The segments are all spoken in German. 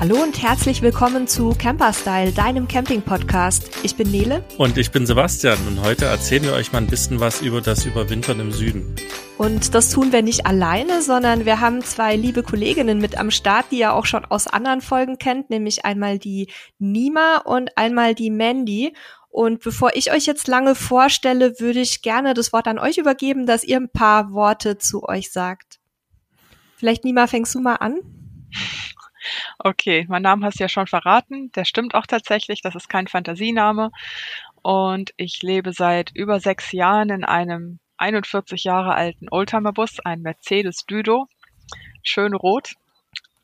Hallo und herzlich willkommen zu Camperstyle, deinem Camping-Podcast. Ich bin Nele. Und ich bin Sebastian und heute erzählen wir euch mal ein bisschen was über das Überwintern im Süden. Und das tun wir nicht alleine, sondern wir haben zwei liebe Kolleginnen mit am Start, die ihr auch schon aus anderen Folgen kennt, nämlich einmal die Nima und einmal die Mandy. Und bevor ich euch jetzt lange vorstelle, würde ich gerne das Wort an euch übergeben, dass ihr ein paar Worte zu euch sagt. Vielleicht Nima, fängst du mal an? Okay, mein Name hast du ja schon verraten. Der stimmt auch tatsächlich. Das ist kein Fantasiename. Und ich lebe seit über sechs Jahren in einem 41 Jahre alten Oldtimer-Bus, ein Mercedes Düdo, schön rot.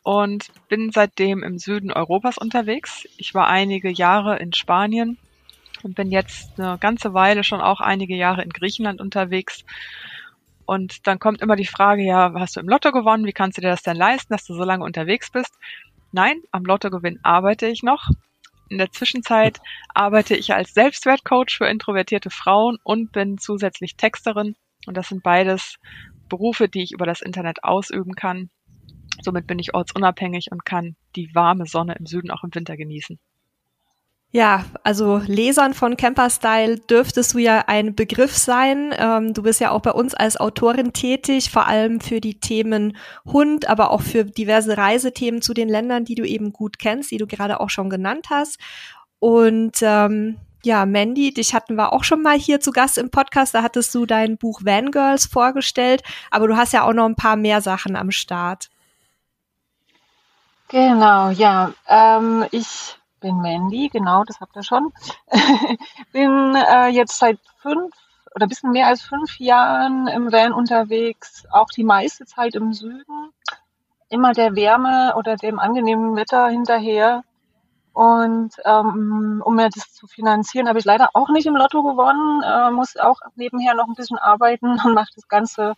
Und bin seitdem im Süden Europas unterwegs. Ich war einige Jahre in Spanien und bin jetzt eine ganze Weile schon auch einige Jahre in Griechenland unterwegs. Und dann kommt immer die Frage, ja, hast du im Lotto gewonnen? Wie kannst du dir das denn leisten, dass du so lange unterwegs bist? Nein, am Lottogewinn arbeite ich noch. In der Zwischenzeit arbeite ich als Selbstwertcoach für introvertierte Frauen und bin zusätzlich Texterin. Und das sind beides Berufe, die ich über das Internet ausüben kann. Somit bin ich ortsunabhängig und kann die warme Sonne im Süden auch im Winter genießen. Ja, also Lesern von Camperstyle dürftest du ja ein Begriff sein. Ähm, du bist ja auch bei uns als Autorin tätig, vor allem für die Themen Hund, aber auch für diverse Reisethemen zu den Ländern, die du eben gut kennst, die du gerade auch schon genannt hast. Und ähm, ja, Mandy, dich hatten wir auch schon mal hier zu Gast im Podcast. Da hattest du dein Buch Vangirls vorgestellt, aber du hast ja auch noch ein paar mehr Sachen am Start. Genau, ja. Ähm, ich bin Mandy, genau, das habt ihr schon. bin äh, jetzt seit fünf oder bisschen mehr als fünf Jahren im Van unterwegs, auch die meiste Zeit im Süden, immer der Wärme oder dem angenehmen Wetter hinterher. Und ähm, um mir das zu finanzieren, habe ich leider auch nicht im Lotto gewonnen, äh, muss auch nebenher noch ein bisschen arbeiten und mache das Ganze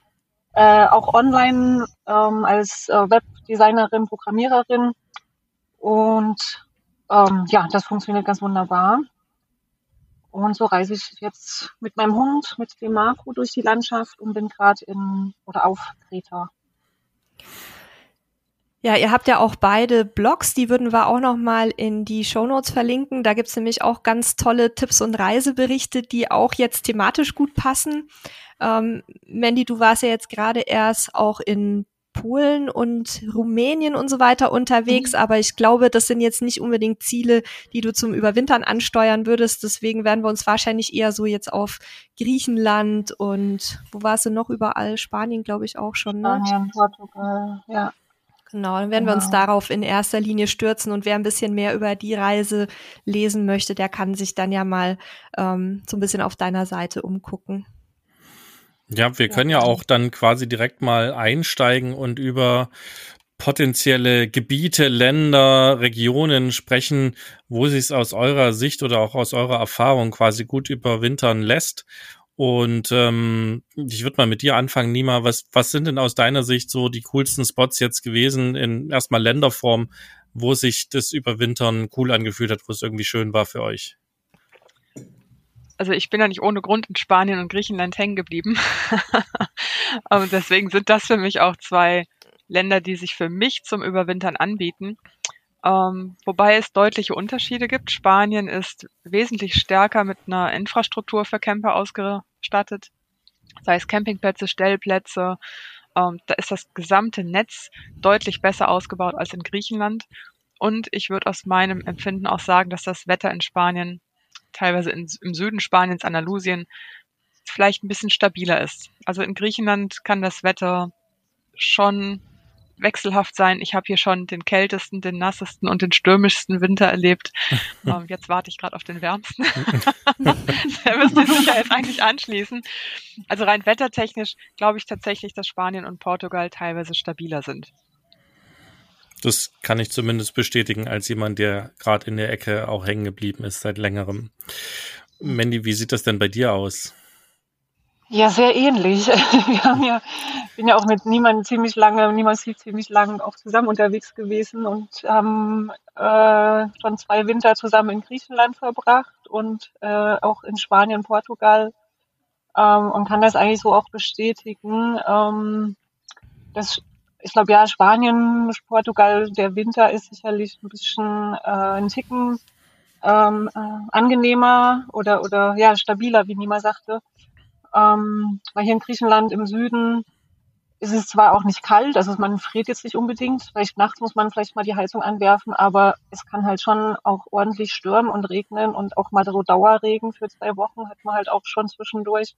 äh, auch online ähm, als äh, Webdesignerin, Programmiererin. Und ähm, ja, das funktioniert ganz wunderbar. Und so reise ich jetzt mit meinem Hund, mit dem Marco durch die Landschaft und bin gerade in oder auf Kreta. Ja, ihr habt ja auch beide Blogs, die würden wir auch noch mal in die Shownotes verlinken. Da gibt's nämlich auch ganz tolle Tipps und Reiseberichte, die auch jetzt thematisch gut passen. Ähm, Mandy, du warst ja jetzt gerade erst auch in Polen und Rumänien und so weiter unterwegs, mhm. aber ich glaube, das sind jetzt nicht unbedingt Ziele, die du zum Überwintern ansteuern würdest. Deswegen werden wir uns wahrscheinlich eher so jetzt auf Griechenland und wo warst du noch überall? Spanien, glaube ich, auch schon. Ne? Spanien, Portugal, ja. Genau, dann werden genau. wir uns genau. darauf in erster Linie stürzen und wer ein bisschen mehr über die Reise lesen möchte, der kann sich dann ja mal ähm, so ein bisschen auf deiner Seite umgucken. Ja, wir können ja auch dann quasi direkt mal einsteigen und über potenzielle Gebiete, Länder, Regionen sprechen, wo sich es aus eurer Sicht oder auch aus eurer Erfahrung quasi gut überwintern lässt. Und ähm, ich würde mal mit dir anfangen, Nima. Was, was sind denn aus deiner Sicht so die coolsten Spots jetzt gewesen in erstmal Länderform, wo sich das Überwintern cool angefühlt hat, wo es irgendwie schön war für euch? Also ich bin ja nicht ohne Grund in Spanien und Griechenland hängen geblieben. und deswegen sind das für mich auch zwei Länder, die sich für mich zum Überwintern anbieten. Ähm, wobei es deutliche Unterschiede gibt. Spanien ist wesentlich stärker mit einer Infrastruktur für Camper ausgestattet, sei es Campingplätze, Stellplätze. Ähm, da ist das gesamte Netz deutlich besser ausgebaut als in Griechenland. Und ich würde aus meinem Empfinden auch sagen, dass das Wetter in Spanien teilweise in, im Süden Spaniens, Andalusien, vielleicht ein bisschen stabiler ist. Also in Griechenland kann das Wetter schon wechselhaft sein. Ich habe hier schon den kältesten, den nassesten und den stürmischsten Winter erlebt. ähm, jetzt warte ich gerade auf den wärmsten. Der müsste sich ja jetzt eigentlich anschließen. Also rein wettertechnisch glaube ich tatsächlich, dass Spanien und Portugal teilweise stabiler sind. Das kann ich zumindest bestätigen als jemand, der gerade in der Ecke auch hängen geblieben ist seit längerem. Mandy, wie sieht das denn bei dir aus? Ja, sehr ähnlich. Wir haben ja, bin ja auch mit niemandem ziemlich lange, niemand ziemlich lang auch zusammen unterwegs gewesen und haben äh, schon zwei Winter zusammen in Griechenland verbracht und äh, auch in Spanien, Portugal ähm, und kann das eigentlich so auch bestätigen. Ähm, das ich glaube ja, Spanien, Portugal, der Winter ist sicherlich ein bisschen äh, ein Ticken ähm, äh, angenehmer oder oder ja stabiler, wie Nima sagte. Ähm, weil hier in Griechenland im Süden ist es zwar auch nicht kalt, also man friert jetzt nicht unbedingt. Vielleicht nachts muss man vielleicht mal die Heizung anwerfen, aber es kann halt schon auch ordentlich stürmen und regnen und auch mal so Dauerregen für zwei Wochen hat man halt auch schon zwischendurch.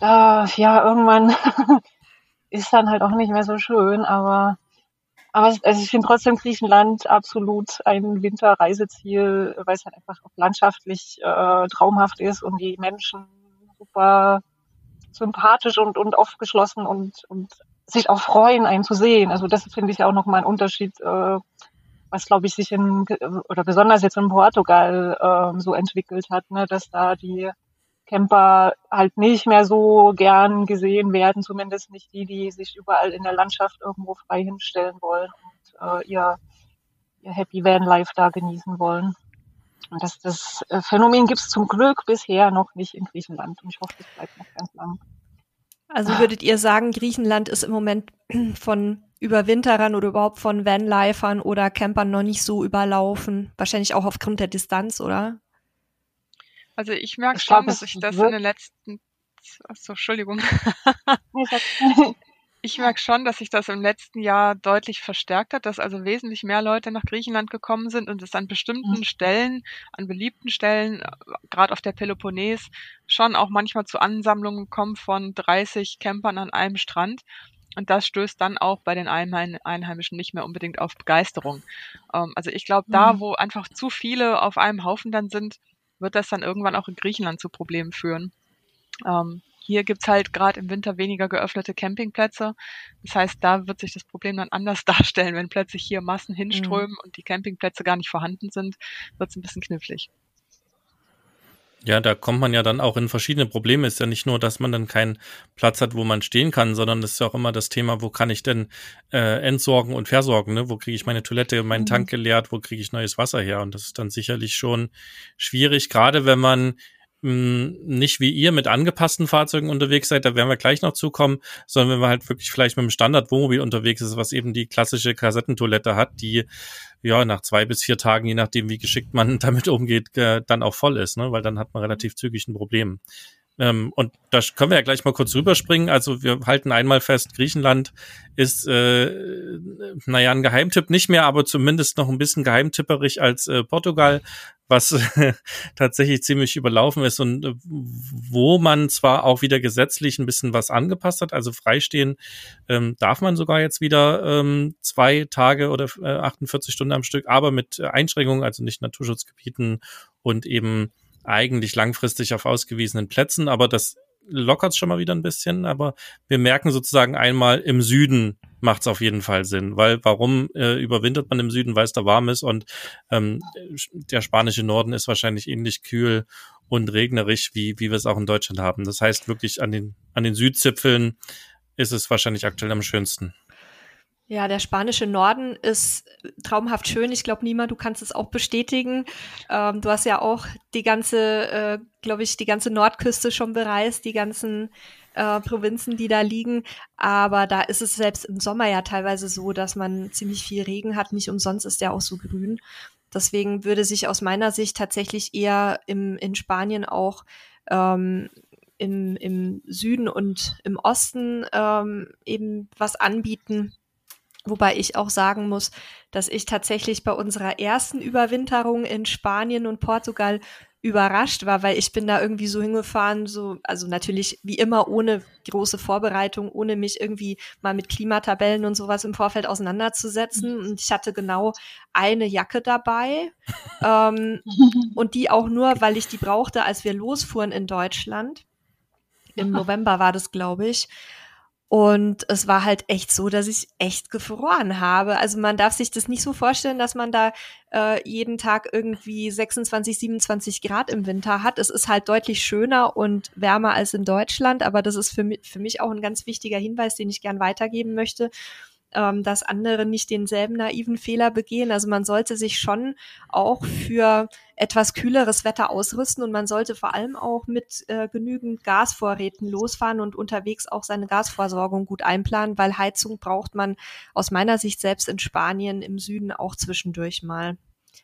Da, ja, irgendwann ist dann halt auch nicht mehr so schön, aber, aber also ich finde trotzdem Griechenland absolut ein Winterreiseziel, weil es halt einfach auch landschaftlich äh, traumhaft ist und die Menschen super sympathisch und, und aufgeschlossen und, und sich auch freuen, einen zu sehen. Also das finde ich auch nochmal ein Unterschied, äh, was glaube ich sich in, oder besonders jetzt in Portugal äh, so entwickelt hat, ne, dass da die Camper halt nicht mehr so gern gesehen werden, zumindest nicht die, die sich überall in der Landschaft irgendwo frei hinstellen wollen und äh, ihr, ihr Happy Van Life da genießen wollen. Und das, das äh, Phänomen gibt es zum Glück bisher noch nicht in Griechenland und ich hoffe, das bleibt noch ganz lang. Also würdet ihr sagen, Griechenland ist im Moment von Überwinterern oder überhaupt von Vanlifern oder Campern noch nicht so überlaufen? Wahrscheinlich auch aufgrund der Distanz, oder? Also ich merke schon, glaub, dass ich das in den letzten, achso, Entschuldigung. Ich merke schon, dass sich das im letzten Jahr deutlich verstärkt hat, dass also wesentlich mehr Leute nach Griechenland gekommen sind und es an bestimmten mhm. Stellen, an beliebten Stellen, gerade auf der Peloponnes, schon auch manchmal zu Ansammlungen kommt von 30 Campern an einem Strand. Und das stößt dann auch bei den Einheimischen nicht mehr unbedingt auf Begeisterung. Ähm, also ich glaube, da, mhm. wo einfach zu viele auf einem Haufen dann sind, wird das dann irgendwann auch in Griechenland zu Problemen führen. Ähm, hier gibt's halt gerade im Winter weniger geöffnete Campingplätze. Das heißt, da wird sich das Problem dann anders darstellen. Wenn plötzlich hier Massen hinströmen mhm. und die Campingplätze gar nicht vorhanden sind, wird's ein bisschen knifflig. Ja, da kommt man ja dann auch in verschiedene Probleme. Ist ja nicht nur, dass man dann keinen Platz hat, wo man stehen kann, sondern es ist ja auch immer das Thema, wo kann ich denn äh, entsorgen und versorgen? Ne? Wo kriege ich meine Toilette, meinen mhm. Tank geleert? Wo kriege ich neues Wasser her? Und das ist dann sicherlich schon schwierig, gerade wenn man nicht wie ihr mit angepassten Fahrzeugen unterwegs seid, da werden wir gleich noch zukommen, sondern wenn man halt wirklich vielleicht mit einem Standard-Wohnmobil unterwegs ist, was eben die klassische Kassettentoilette hat, die ja nach zwei bis vier Tagen, je nachdem wie geschickt man damit umgeht, dann auch voll ist, ne? weil dann hat man relativ zügig ein Problem. Ähm, und da können wir ja gleich mal kurz rüberspringen. Also wir halten einmal fest, Griechenland ist, äh, naja, ein Geheimtipp nicht mehr, aber zumindest noch ein bisschen geheimtipperig als äh, Portugal, was tatsächlich ziemlich überlaufen ist und äh, wo man zwar auch wieder gesetzlich ein bisschen was angepasst hat, also freistehen ähm, darf man sogar jetzt wieder ähm, zwei Tage oder äh, 48 Stunden am Stück, aber mit Einschränkungen, also nicht Naturschutzgebieten und eben eigentlich langfristig auf ausgewiesenen Plätzen, aber das lockert schon mal wieder ein bisschen, aber wir merken sozusagen einmal im Süden macht es auf jeden Fall Sinn, weil warum äh, überwintert man im Süden, weil es da warm ist und ähm, der spanische Norden ist wahrscheinlich ähnlich kühl und regnerisch, wie, wie wir es auch in Deutschland haben. Das heißt wirklich an den, an den Südzipfeln ist es wahrscheinlich aktuell am schönsten. Ja, der spanische Norden ist traumhaft schön. Ich glaube, Nima, du kannst es auch bestätigen. Ähm, du hast ja auch die ganze, äh, glaube ich, die ganze Nordküste schon bereist, die ganzen äh, Provinzen, die da liegen. Aber da ist es selbst im Sommer ja teilweise so, dass man ziemlich viel Regen hat. Nicht umsonst ist der auch so grün. Deswegen würde sich aus meiner Sicht tatsächlich eher im, in Spanien auch ähm, im, im Süden und im Osten ähm, eben was anbieten Wobei ich auch sagen muss, dass ich tatsächlich bei unserer ersten Überwinterung in Spanien und Portugal überrascht war, weil ich bin da irgendwie so hingefahren, so, also natürlich wie immer ohne große Vorbereitung, ohne mich irgendwie mal mit Klimatabellen und sowas im Vorfeld auseinanderzusetzen. Mhm. Und ich hatte genau eine Jacke dabei. ähm, und die auch nur, weil ich die brauchte, als wir losfuhren in Deutschland. Im November war das, glaube ich. Und es war halt echt so, dass ich echt gefroren habe. Also man darf sich das nicht so vorstellen, dass man da äh, jeden Tag irgendwie 26, 27 Grad im Winter hat. Es ist halt deutlich schöner und wärmer als in Deutschland, aber das ist für mich, für mich auch ein ganz wichtiger Hinweis, den ich gern weitergeben möchte. Ähm, dass andere nicht denselben naiven Fehler begehen. Also man sollte sich schon auch für etwas kühleres Wetter ausrüsten und man sollte vor allem auch mit äh, genügend Gasvorräten losfahren und unterwegs auch seine Gasversorgung gut einplanen, weil Heizung braucht man aus meiner Sicht selbst in Spanien im Süden auch zwischendurch mal.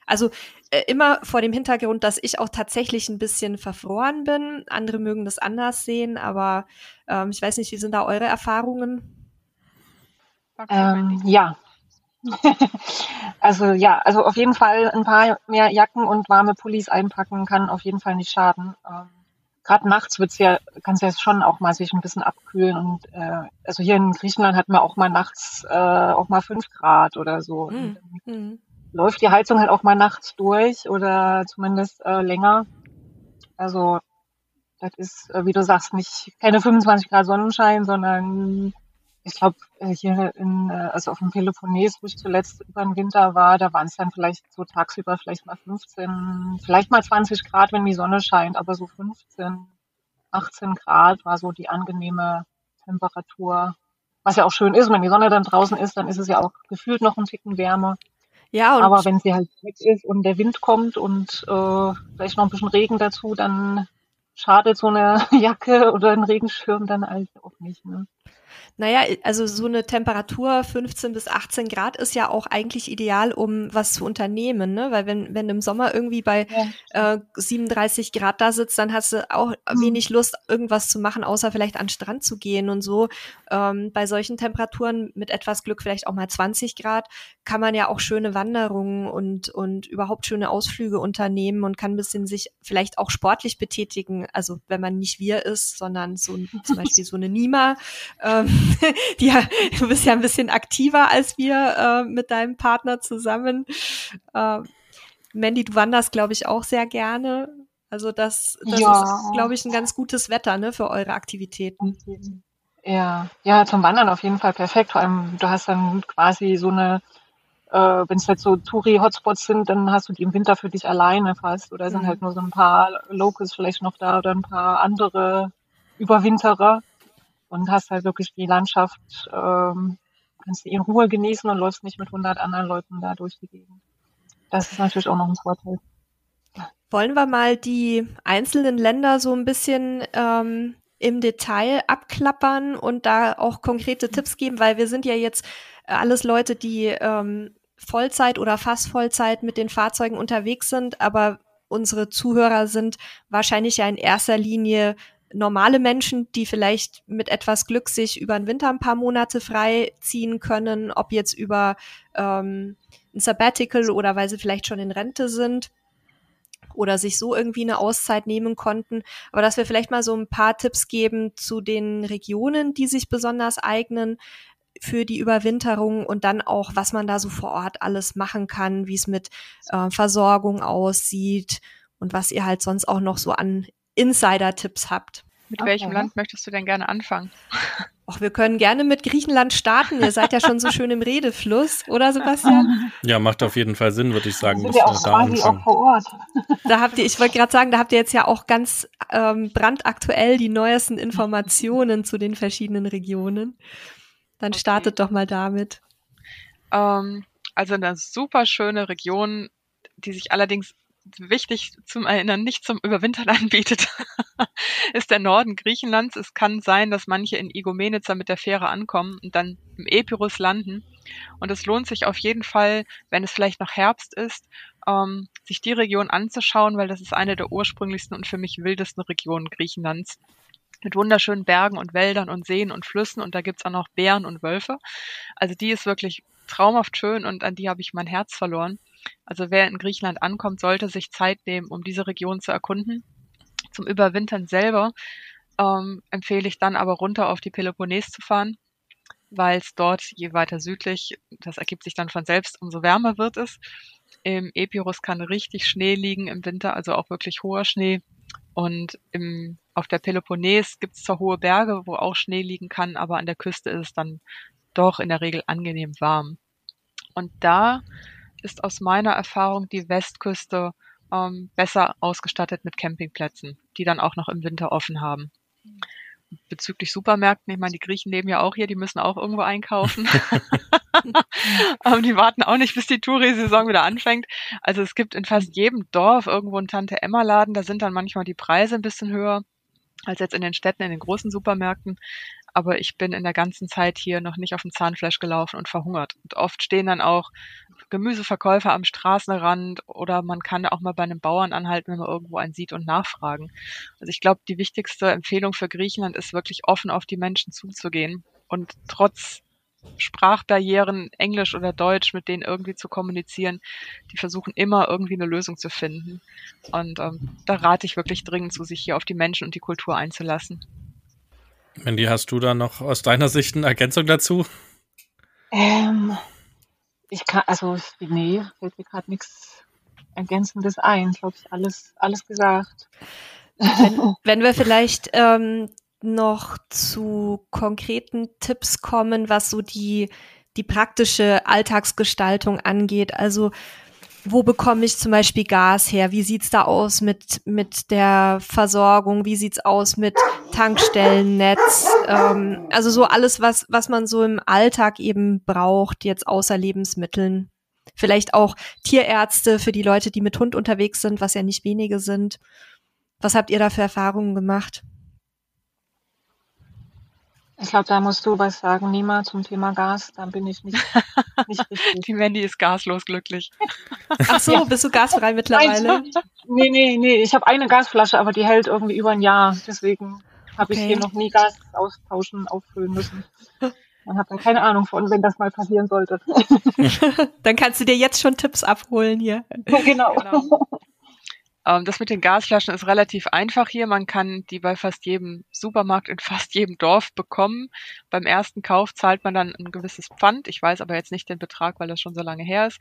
Also äh, immer vor dem Hintergrund, dass ich auch tatsächlich ein bisschen verfroren bin. Andere mögen das anders sehen, aber ähm, ich weiß nicht, wie sind da eure Erfahrungen? Ähm, ja. also ja, also auf jeden Fall ein paar mehr Jacken und warme Pullis einpacken kann auf jeden Fall nicht schaden. Ähm, Gerade nachts wird's ja, kann es ja schon auch mal sich ein bisschen abkühlen und äh, also hier in Griechenland hat man auch mal nachts äh, auch mal fünf Grad oder so. Mhm. Läuft die Heizung halt auch mal nachts durch oder zumindest äh, länger. Also das ist, äh, wie du sagst, nicht keine 25 Grad Sonnenschein, sondern ich glaube, äh, hier in, äh, also auf dem Peloponnes, wo ich zuletzt über den Winter war, da waren es dann vielleicht so tagsüber vielleicht mal 15, vielleicht mal 20 Grad, wenn die Sonne scheint, aber so 15, 18 Grad war so die angenehme Temperatur. Was ja auch schön ist, wenn die Sonne dann draußen ist, dann ist es ja auch gefühlt noch ein Ticken wärmer. Ja, aber wenn sie halt weg ist und der Wind kommt und äh, vielleicht noch ein bisschen Regen dazu, dann schadet so eine Jacke oder ein Regenschirm dann halt auch nicht. Ne? Naja, also so eine Temperatur 15 bis 18 Grad ist ja auch eigentlich ideal, um was zu unternehmen, ne? Weil wenn, wenn im Sommer irgendwie bei ja. äh, 37 Grad da sitzt, dann hast du auch mhm. wenig Lust, irgendwas zu machen, außer vielleicht an den Strand zu gehen und so. Ähm, bei solchen Temperaturen mit etwas Glück vielleicht auch mal 20 Grad kann man ja auch schöne Wanderungen und, und überhaupt schöne Ausflüge unternehmen und kann ein bisschen sich vielleicht auch sportlich betätigen. Also wenn man nicht wir ist, sondern so zum Beispiel so eine Nima. Ähm, die, du bist ja ein bisschen aktiver als wir äh, mit deinem Partner zusammen. Äh, Mandy, du wanderst, glaube ich, auch sehr gerne. Also das, das ja. ist, glaube ich, ein ganz gutes Wetter ne, für eure Aktivitäten. Ja, ja, zum Wandern auf jeden Fall perfekt. Vor allem, du hast dann quasi so eine, äh, wenn es halt so Touri-Hotspots sind, dann hast du die im Winter für dich alleine fast. Oder sind mhm. halt nur so ein paar Locals vielleicht noch da oder ein paar andere Überwinterer und hast halt wirklich die Landschaft, ähm, kannst du in Ruhe genießen und läufst nicht mit 100 anderen Leuten da durch die Gegend. Das ist natürlich auch noch ein Vorteil. Wollen wir mal die einzelnen Länder so ein bisschen ähm, im Detail abklappern und da auch konkrete Tipps geben, weil wir sind ja jetzt alles Leute, die ähm, Vollzeit oder fast Vollzeit mit den Fahrzeugen unterwegs sind, aber unsere Zuhörer sind wahrscheinlich ja in erster Linie normale Menschen, die vielleicht mit etwas Glück sich über den Winter ein paar Monate frei ziehen können, ob jetzt über ähm, ein Sabbatical oder weil sie vielleicht schon in Rente sind oder sich so irgendwie eine Auszeit nehmen konnten. Aber dass wir vielleicht mal so ein paar Tipps geben zu den Regionen, die sich besonders eignen für die Überwinterung und dann auch, was man da so vor Ort alles machen kann, wie es mit äh, Versorgung aussieht und was ihr halt sonst auch noch so an Insider-Tipps habt. Mit okay. welchem Land möchtest du denn gerne anfangen? Ach, wir können gerne mit Griechenland starten. Ihr seid ja schon so schön im Redefluss, oder Sebastian? Ja, macht auf jeden Fall Sinn, würde ich sagen. Sind wir auch da quasi auch vor Ort. Da habt ihr, ich wollte gerade sagen, da habt ihr jetzt ja auch ganz ähm, brandaktuell die neuesten Informationen zu den verschiedenen Regionen. Dann okay. startet doch mal damit. Ähm, also eine super schöne Region, die sich allerdings wichtig zum Erinnern nicht zum Überwintern anbietet, ist der Norden Griechenlands. Es kann sein, dass manche in Igomenica mit der Fähre ankommen und dann im Epirus landen. Und es lohnt sich auf jeden Fall, wenn es vielleicht noch Herbst ist, ähm, sich die Region anzuschauen, weil das ist eine der ursprünglichsten und für mich wildesten Regionen Griechenlands. Mit wunderschönen Bergen und Wäldern und Seen und Flüssen und da gibt's auch noch Bären und Wölfe. Also die ist wirklich traumhaft schön und an die habe ich mein Herz verloren. Also wer in Griechenland ankommt, sollte sich Zeit nehmen, um diese Region zu erkunden. Zum Überwintern selber ähm, empfehle ich dann aber runter auf die Peloponnes zu fahren, weil es dort je weiter südlich, das ergibt sich dann von selbst, umso wärmer wird es. Im Epirus kann richtig Schnee liegen im Winter, also auch wirklich hoher Schnee. Und im, auf der Peloponnes gibt es zwar hohe Berge, wo auch Schnee liegen kann, aber an der Küste ist es dann doch in der Regel angenehm warm. Und da ist aus meiner Erfahrung die Westküste ähm, besser ausgestattet mit Campingplätzen, die dann auch noch im Winter offen haben. bezüglich Supermärkten, ich meine, die Griechen leben ja auch hier, die müssen auch irgendwo einkaufen. Aber die warten auch nicht, bis die Touri-Saison wieder anfängt. Also es gibt in fast jedem Dorf irgendwo einen Tante-Emma-Laden, da sind dann manchmal die Preise ein bisschen höher als jetzt in den Städten, in den großen Supermärkten. Aber ich bin in der ganzen Zeit hier noch nicht auf dem Zahnfleisch gelaufen und verhungert. Und oft stehen dann auch Gemüseverkäufer am Straßenrand oder man kann auch mal bei einem Bauern anhalten, wenn man irgendwo einen sieht und nachfragen. Also ich glaube, die wichtigste Empfehlung für Griechenland ist wirklich offen auf die Menschen zuzugehen und trotz Sprachbarrieren, Englisch oder Deutsch, mit denen irgendwie zu kommunizieren. Die versuchen immer irgendwie eine Lösung zu finden. Und ähm, da rate ich wirklich dringend zu, sich hier auf die Menschen und die Kultur einzulassen. Mandy, hast du da noch aus deiner Sicht eine Ergänzung dazu? Ähm, ich kann, also, nee, fällt mir gerade nichts Ergänzendes ein. Ich glaube, ich alles, alles gesagt. Wenn, wenn wir vielleicht ähm, noch zu konkreten Tipps kommen, was so die, die praktische Alltagsgestaltung angeht. Also wo bekomme ich zum Beispiel Gas her? Wie sieht's da aus mit, mit der Versorgung? Wie sieht's aus mit Tankstellennetz? Ähm, also so alles, was, was man so im Alltag eben braucht, jetzt außer Lebensmitteln. Vielleicht auch Tierärzte für die Leute, die mit Hund unterwegs sind, was ja nicht wenige sind. Was habt ihr da für Erfahrungen gemacht? Ich glaube, da musst du was sagen, Nima, zum Thema Gas. Da bin ich nicht, nicht richtig. Die Mandy ist gaslos glücklich. Ach so, ja. bist du gasfrei mittlerweile? nee, nee, nee. Ich habe eine Gasflasche, aber die hält irgendwie über ein Jahr. Deswegen habe okay. ich hier noch nie Gas austauschen, auffüllen müssen. Man hat dann keine Ahnung von, wenn das mal passieren sollte. dann kannst du dir jetzt schon Tipps abholen hier. genau. genau. Ähm, das mit den Gasflaschen ist relativ einfach hier. Man kann die bei fast jedem Supermarkt in fast jedem Dorf bekommen. Beim ersten Kauf zahlt man dann ein gewisses Pfand. Ich weiß aber jetzt nicht den Betrag, weil das schon so lange her ist.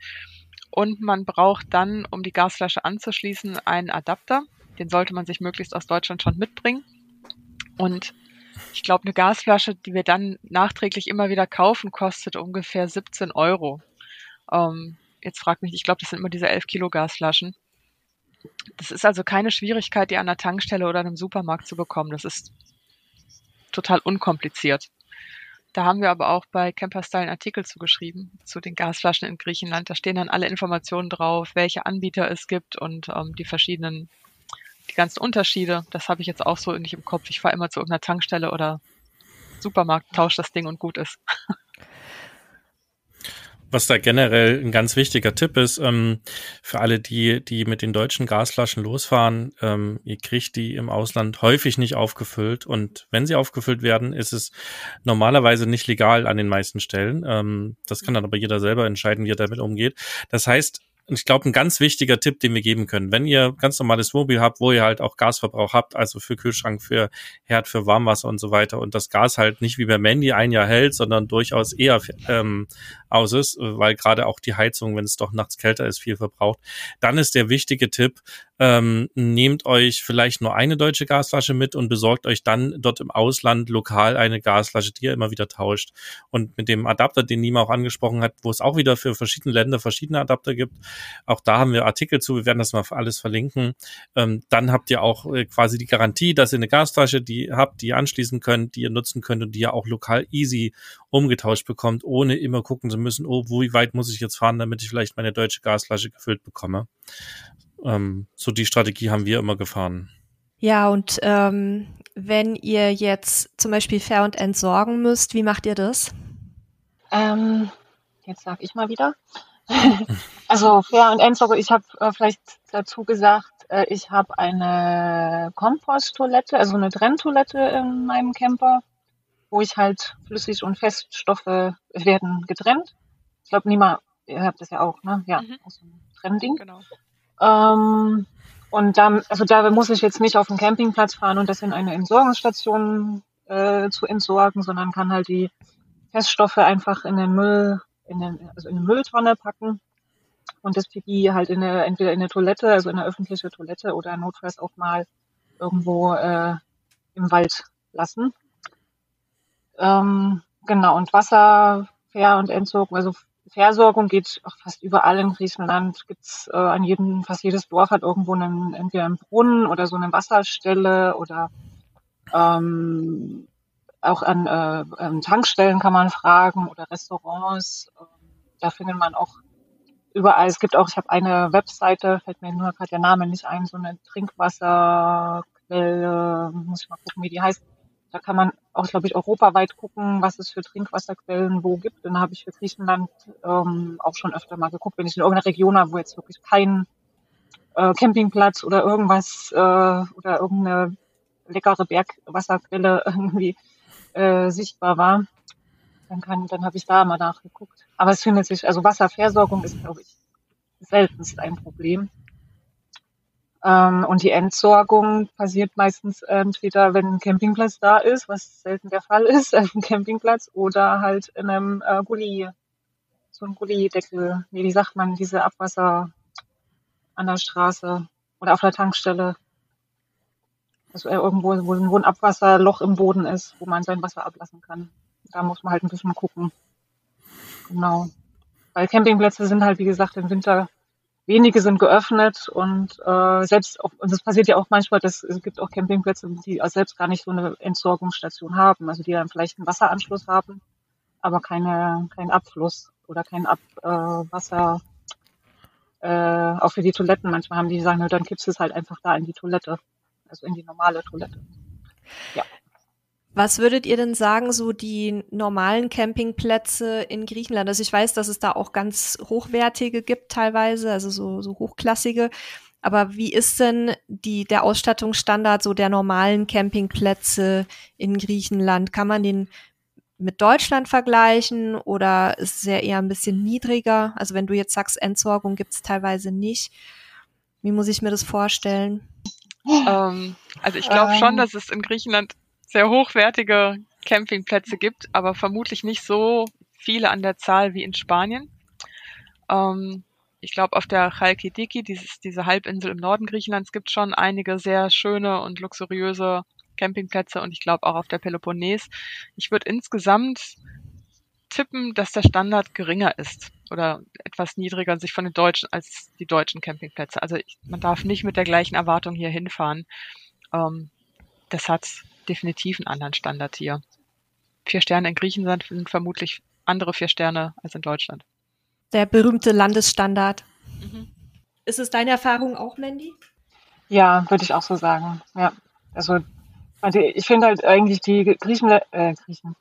Und man braucht dann, um die Gasflasche anzuschließen, einen Adapter. Den sollte man sich möglichst aus Deutschland schon mitbringen. Und ich glaube, eine Gasflasche, die wir dann nachträglich immer wieder kaufen, kostet ungefähr 17 Euro. Ähm, jetzt fragt mich, ich glaube, das sind immer diese 11 Kilo Gasflaschen. Das ist also keine Schwierigkeit, die an der Tankstelle oder einem Supermarkt zu bekommen. Das ist total unkompliziert. Da haben wir aber auch bei Camperstyle einen Artikel zugeschrieben zu den Gasflaschen in Griechenland. Da stehen dann alle Informationen drauf, welche Anbieter es gibt und ähm, die verschiedenen, die ganzen Unterschiede. Das habe ich jetzt auch so nicht im Kopf. Ich fahre immer zu irgendeiner Tankstelle oder Supermarkt, tausche das Ding und gut ist. was da generell ein ganz wichtiger Tipp ist, ähm, für alle, die, die mit den deutschen Gasflaschen losfahren, ähm, ihr kriegt die im Ausland häufig nicht aufgefüllt und wenn sie aufgefüllt werden, ist es normalerweise nicht legal an den meisten Stellen. Ähm, das kann dann aber jeder selber entscheiden, wie er damit umgeht. Das heißt, ich glaube, ein ganz wichtiger Tipp, den wir geben können, wenn ihr ganz normales Wohnmobil habt, wo ihr halt auch Gasverbrauch habt, also für Kühlschrank, für Herd, für Warmwasser und so weiter, und das Gas halt nicht wie bei Mandy ein Jahr hält, sondern durchaus eher ähm, aus ist, weil gerade auch die Heizung, wenn es doch nachts kälter ist, viel verbraucht, dann ist der wichtige Tipp, ähm, nehmt euch vielleicht nur eine deutsche Gasflasche mit und besorgt euch dann dort im Ausland lokal eine Gasflasche, die ihr immer wieder tauscht. Und mit dem Adapter, den Nima auch angesprochen hat, wo es auch wieder für verschiedene Länder verschiedene Adapter gibt, auch da haben wir Artikel zu, wir werden das mal alles verlinken. Ähm, dann habt ihr auch äh, quasi die Garantie, dass ihr eine Gasflasche die habt, die ihr anschließen könnt, die ihr nutzen könnt und die ihr auch lokal easy umgetauscht bekommt, ohne immer gucken zu müssen, oh, wie weit muss ich jetzt fahren, damit ich vielleicht meine deutsche Gasflasche gefüllt bekomme. Ähm, so die Strategie haben wir immer gefahren. Ja, und ähm, wenn ihr jetzt zum Beispiel fair und entsorgen müsst, wie macht ihr das? Ähm, jetzt sag ich mal wieder. also fair und entsorge, ich habe äh, vielleicht dazu gesagt, äh, ich habe eine Komposttoilette, also eine Trenntoilette in meinem Camper, wo ich halt Flüssig- und Feststoffe werden getrennt. Ich glaube, niemand, ihr habt das ja auch, ne? Ja, mhm. also ein Trennding. Genau. Ähm, und da, also da muss ich jetzt nicht auf den Campingplatz fahren und das in eine Entsorgungsstation äh, zu entsorgen, sondern kann halt die Feststoffe einfach in den Müll, in den, also in eine Mülltonne packen und das Pipi halt in eine, entweder in eine Toilette, also in eine öffentliche Toilette oder notfalls auch mal irgendwo äh, im Wald lassen. Ähm, genau, und Wasser, Fair und Entsorgung, also Versorgung geht auch fast überall in Griechenland. Gibt's äh, an jedem, fast jedes Dorf hat irgendwo einen, entweder einen Brunnen oder so eine Wasserstelle oder Ähm, auch an, äh, an Tankstellen kann man fragen oder Restaurants. Ähm, da findet man auch überall. Es gibt auch, ich habe eine Webseite, fällt mir nur gerade der Name nicht ein, so eine Trinkwasserquelle, muss ich mal gucken, wie die heißt. Da kann man auch, glaube ich, europaweit gucken, was es für Trinkwasserquellen wo gibt. Und da habe ich für Griechenland ähm, auch schon öfter mal geguckt, wenn ich in irgendeiner Region habe, wo jetzt wirklich kein äh, Campingplatz oder irgendwas äh, oder irgendeine leckere Bergwasserquelle irgendwie äh, sichtbar war, dann kann, dann habe ich da mal nachgeguckt. Aber es findet sich, also Wasserversorgung ist, glaube ich, seltenst ein Problem. Ähm, und die Entsorgung passiert meistens entweder, wenn ein Campingplatz da ist, was selten der Fall ist, auf einem Campingplatz, oder halt in einem äh, Gully, so ein Gullideckel, wie sagt man, diese Abwasser an der Straße oder auf der Tankstelle. Also irgendwo, wo ein Abwasserloch im Boden ist, wo man sein Wasser ablassen kann. Da muss man halt ein bisschen gucken. Genau. Weil Campingplätze sind halt, wie gesagt, im Winter wenige sind geöffnet und äh, selbst auch, und es passiert ja auch manchmal, dass es gibt auch Campingplätze, die selbst gar nicht so eine Entsorgungsstation haben, also die dann vielleicht einen Wasseranschluss haben, aber keine keinen Abfluss oder kein Abwasser äh, äh, auch für die Toiletten. Manchmal haben die sagen, dann kippst du es halt einfach da in die Toilette, also in die normale Toilette. Ja. Was würdet ihr denn sagen, so die normalen Campingplätze in Griechenland? Also ich weiß, dass es da auch ganz hochwertige gibt teilweise, also so, so hochklassige. Aber wie ist denn die, der Ausstattungsstandard so der normalen Campingplätze in Griechenland? Kann man den mit Deutschland vergleichen oder ist er eher ein bisschen niedriger? Also wenn du jetzt sagst, Entsorgung gibt es teilweise nicht. Wie muss ich mir das vorstellen? Ähm, also ich glaube schon, ähm. dass es in Griechenland sehr hochwertige Campingplätze gibt, aber vermutlich nicht so viele an der Zahl wie in Spanien. Ähm, ich glaube, auf der Chalkidiki, dieses, diese Halbinsel im Norden Griechenlands, gibt schon einige sehr schöne und luxuriöse Campingplätze und ich glaube auch auf der Peloponnes. Ich würde insgesamt tippen, dass der Standard geringer ist oder etwas niedriger sich von den deutschen als die deutschen Campingplätze. Also ich, man darf nicht mit der gleichen Erwartung hier hinfahren. Ähm, das hat definitiv einen anderen Standard hier. Vier Sterne in Griechenland sind vermutlich andere vier Sterne als in Deutschland. Der berühmte Landesstandard. Mhm. Ist es deine Erfahrung auch, Mandy? Ja, würde ich auch so sagen. Ja, also, also ich finde halt eigentlich die Griechenland, äh, Griechen,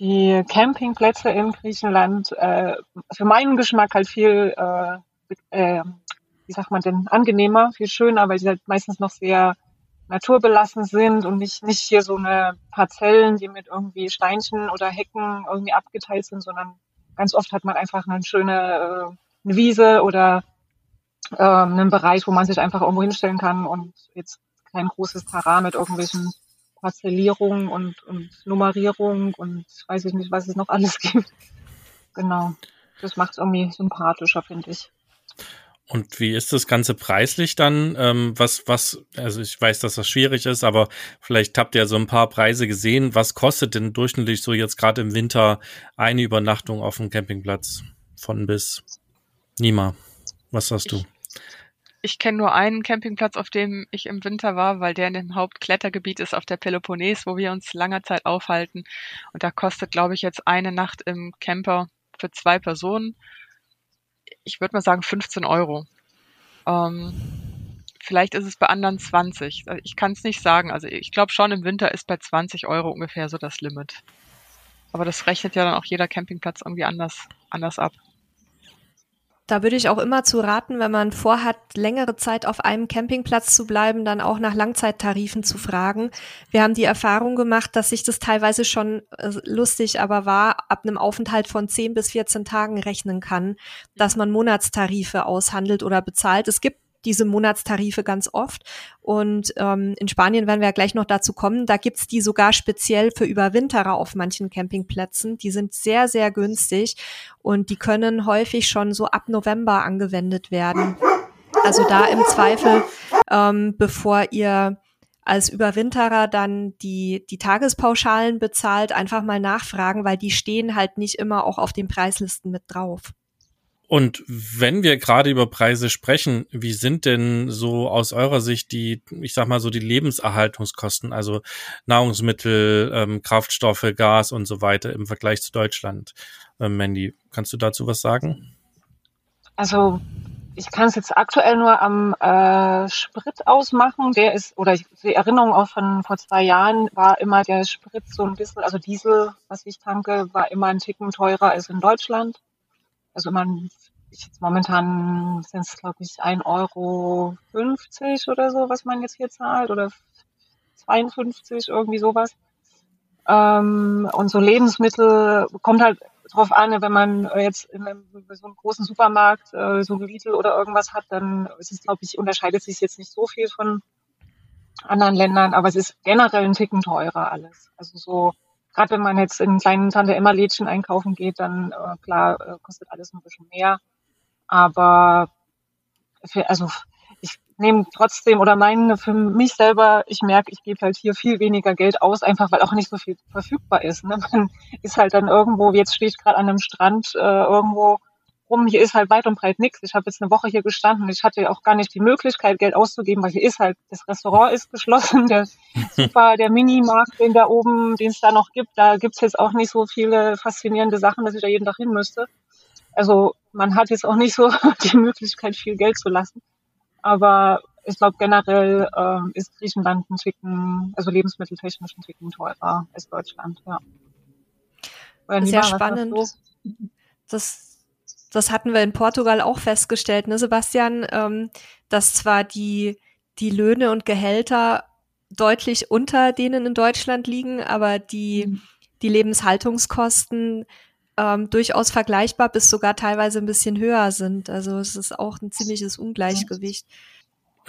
die Campingplätze in Griechenland äh, für meinen Geschmack halt viel, äh, äh, wie sagt man denn, angenehmer, viel schöner, weil sie halt meistens noch sehr naturbelassen sind und nicht, nicht hier so eine Parzellen, die mit irgendwie Steinchen oder Hecken irgendwie abgeteilt sind, sondern ganz oft hat man einfach eine schöne äh, eine Wiese oder äh, einen Bereich, wo man sich einfach irgendwo hinstellen kann und jetzt kein großes Terrain mit irgendwelchen Parzellierungen und, und Nummerierung und weiß ich nicht, was es noch alles gibt. Genau. Das macht es irgendwie sympathischer, finde ich. Und wie ist das Ganze preislich dann? Ähm, was, was, also ich weiß, dass das schwierig ist, aber vielleicht habt ihr so ein paar Preise gesehen. Was kostet denn durchschnittlich so jetzt gerade im Winter eine Übernachtung auf dem Campingplatz von bis? Nima, was hast du? Ich, kenne nur einen Campingplatz, auf dem ich im Winter war, weil der in dem Hauptklettergebiet ist auf der Peloponnes, wo wir uns langer Zeit aufhalten. Und da kostet, glaube ich, jetzt eine Nacht im Camper für zwei Personen ich würde mal sagen 15 Euro. Ähm, vielleicht ist es bei anderen 20. Ich kann es nicht sagen. Also ich glaube schon im Winter ist bei 20 Euro ungefähr so das Limit. Aber das rechnet ja dann auch jeder Campingplatz irgendwie anders, anders ab. Da würde ich auch immer zu raten, wenn man vorhat, längere Zeit auf einem Campingplatz zu bleiben, dann auch nach Langzeittarifen zu fragen. Wir haben die Erfahrung gemacht, dass sich das teilweise schon äh, lustig aber war, ab einem Aufenthalt von 10 bis 14 Tagen rechnen kann, dass man Monatstarife aushandelt oder bezahlt. Es gibt diese Monatstarife ganz oft. Und ähm, in Spanien werden wir ja gleich noch dazu kommen. Da gibt's die sogar speziell für Überwinterer auf manchen Campingplätzen. Die sind sehr, sehr günstig und die können häufig schon so ab November angewendet werden. Also da im Zweifel, ähm, bevor ihr als Überwinterer dann die, die Tagespauschalen bezahlt, einfach mal nachfragen, weil die stehen halt nicht immer auch auf den Preislisten mit drauf. Und wenn wir gerade über Preise sprechen, wie sind denn so aus eurer Sicht die, ich sag mal so die Lebenserhaltungskosten, also Nahrungsmittel, ähm, Kraftstoffe, Gas und so weiter im Vergleich zu Deutschland? Ähm, Mandy, kannst du dazu was sagen? Also ich kann es jetzt aktuell nur am äh, Sprit ausmachen. Der ist, oder die Erinnerung auch von vor zwei Jahren war immer der Sprit so ein bisschen, also Diesel, was ich tanke, war immer ein Ticken teurer als in Deutschland. Also immer, ich jetzt momentan sind es, glaube ich, 1,50 Euro oder so, was man jetzt hier zahlt, oder 52, irgendwie sowas. Ähm, und so Lebensmittel kommt halt drauf an, wenn man jetzt in einem, so einem großen Supermarkt äh, so ein Lidl oder irgendwas hat, dann ist es, glaube ich, unterscheidet sich jetzt nicht so viel von anderen Ländern, aber es ist generell ein Ticken teurer alles. Also so gerade wenn man jetzt in kleinen Tante Emma Lädchen einkaufen geht, dann äh, klar äh, kostet alles ein bisschen mehr. Aber für, also ich nehme trotzdem oder meine für mich selber, ich merke, ich gebe halt hier viel weniger Geld aus, einfach weil auch nicht so viel verfügbar ist. Ne? Man ist halt dann irgendwo, jetzt stehe ich gerade an einem Strand äh, irgendwo rum, hier ist halt weit und breit nichts. Ich habe jetzt eine Woche hier gestanden ich hatte auch gar nicht die Möglichkeit, Geld auszugeben, weil hier ist halt, das Restaurant ist geschlossen, der super, der Minimarkt, den da oben, den es da noch gibt, da gibt's jetzt auch nicht so viele faszinierende Sachen, dass ich da jeden Tag hin müsste. Also man hat jetzt auch nicht so die Möglichkeit, viel Geld zu lassen. Aber ich glaube generell äh, ist Griechenland ein Ticken, also lebensmitteltechnisch ein Ticken teurer als Deutschland, ja. Sehr spannend. Das das hatten wir in Portugal auch festgestellt, ne, Sebastian, ähm, dass zwar die, die Löhne und Gehälter deutlich unter denen in Deutschland liegen, aber die, mhm. die Lebenshaltungskosten ähm, durchaus vergleichbar bis sogar teilweise ein bisschen höher sind. Also es ist auch ein ziemliches Ungleichgewicht.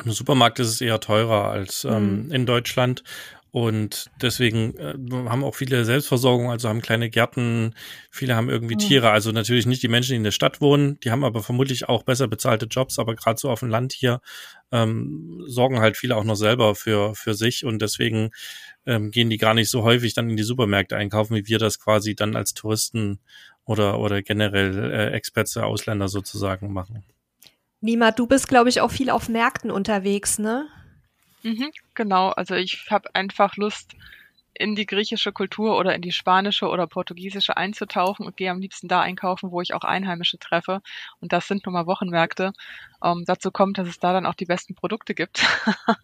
Im Supermarkt ist es eher teurer als ähm, mhm. in Deutschland. Und deswegen äh, haben auch viele Selbstversorgung, also haben kleine Gärten, viele haben irgendwie mhm. Tiere. Also natürlich nicht die Menschen, die in der Stadt wohnen, die haben aber vermutlich auch besser bezahlte Jobs, aber gerade so auf dem Land hier ähm, sorgen halt viele auch noch selber für, für sich und deswegen ähm, gehen die gar nicht so häufig dann in die Supermärkte einkaufen, wie wir das quasi dann als Touristen oder, oder generell äh, Experts, Ausländer sozusagen machen. Nima, du bist, glaube ich, auch viel auf Märkten unterwegs, ne? Mhm, genau, also ich habe einfach Lust, in die griechische Kultur oder in die spanische oder portugiesische einzutauchen und gehe am liebsten da einkaufen, wo ich auch Einheimische treffe. Und das sind nun mal Wochenmärkte. Ähm, dazu kommt, dass es da dann auch die besten Produkte gibt.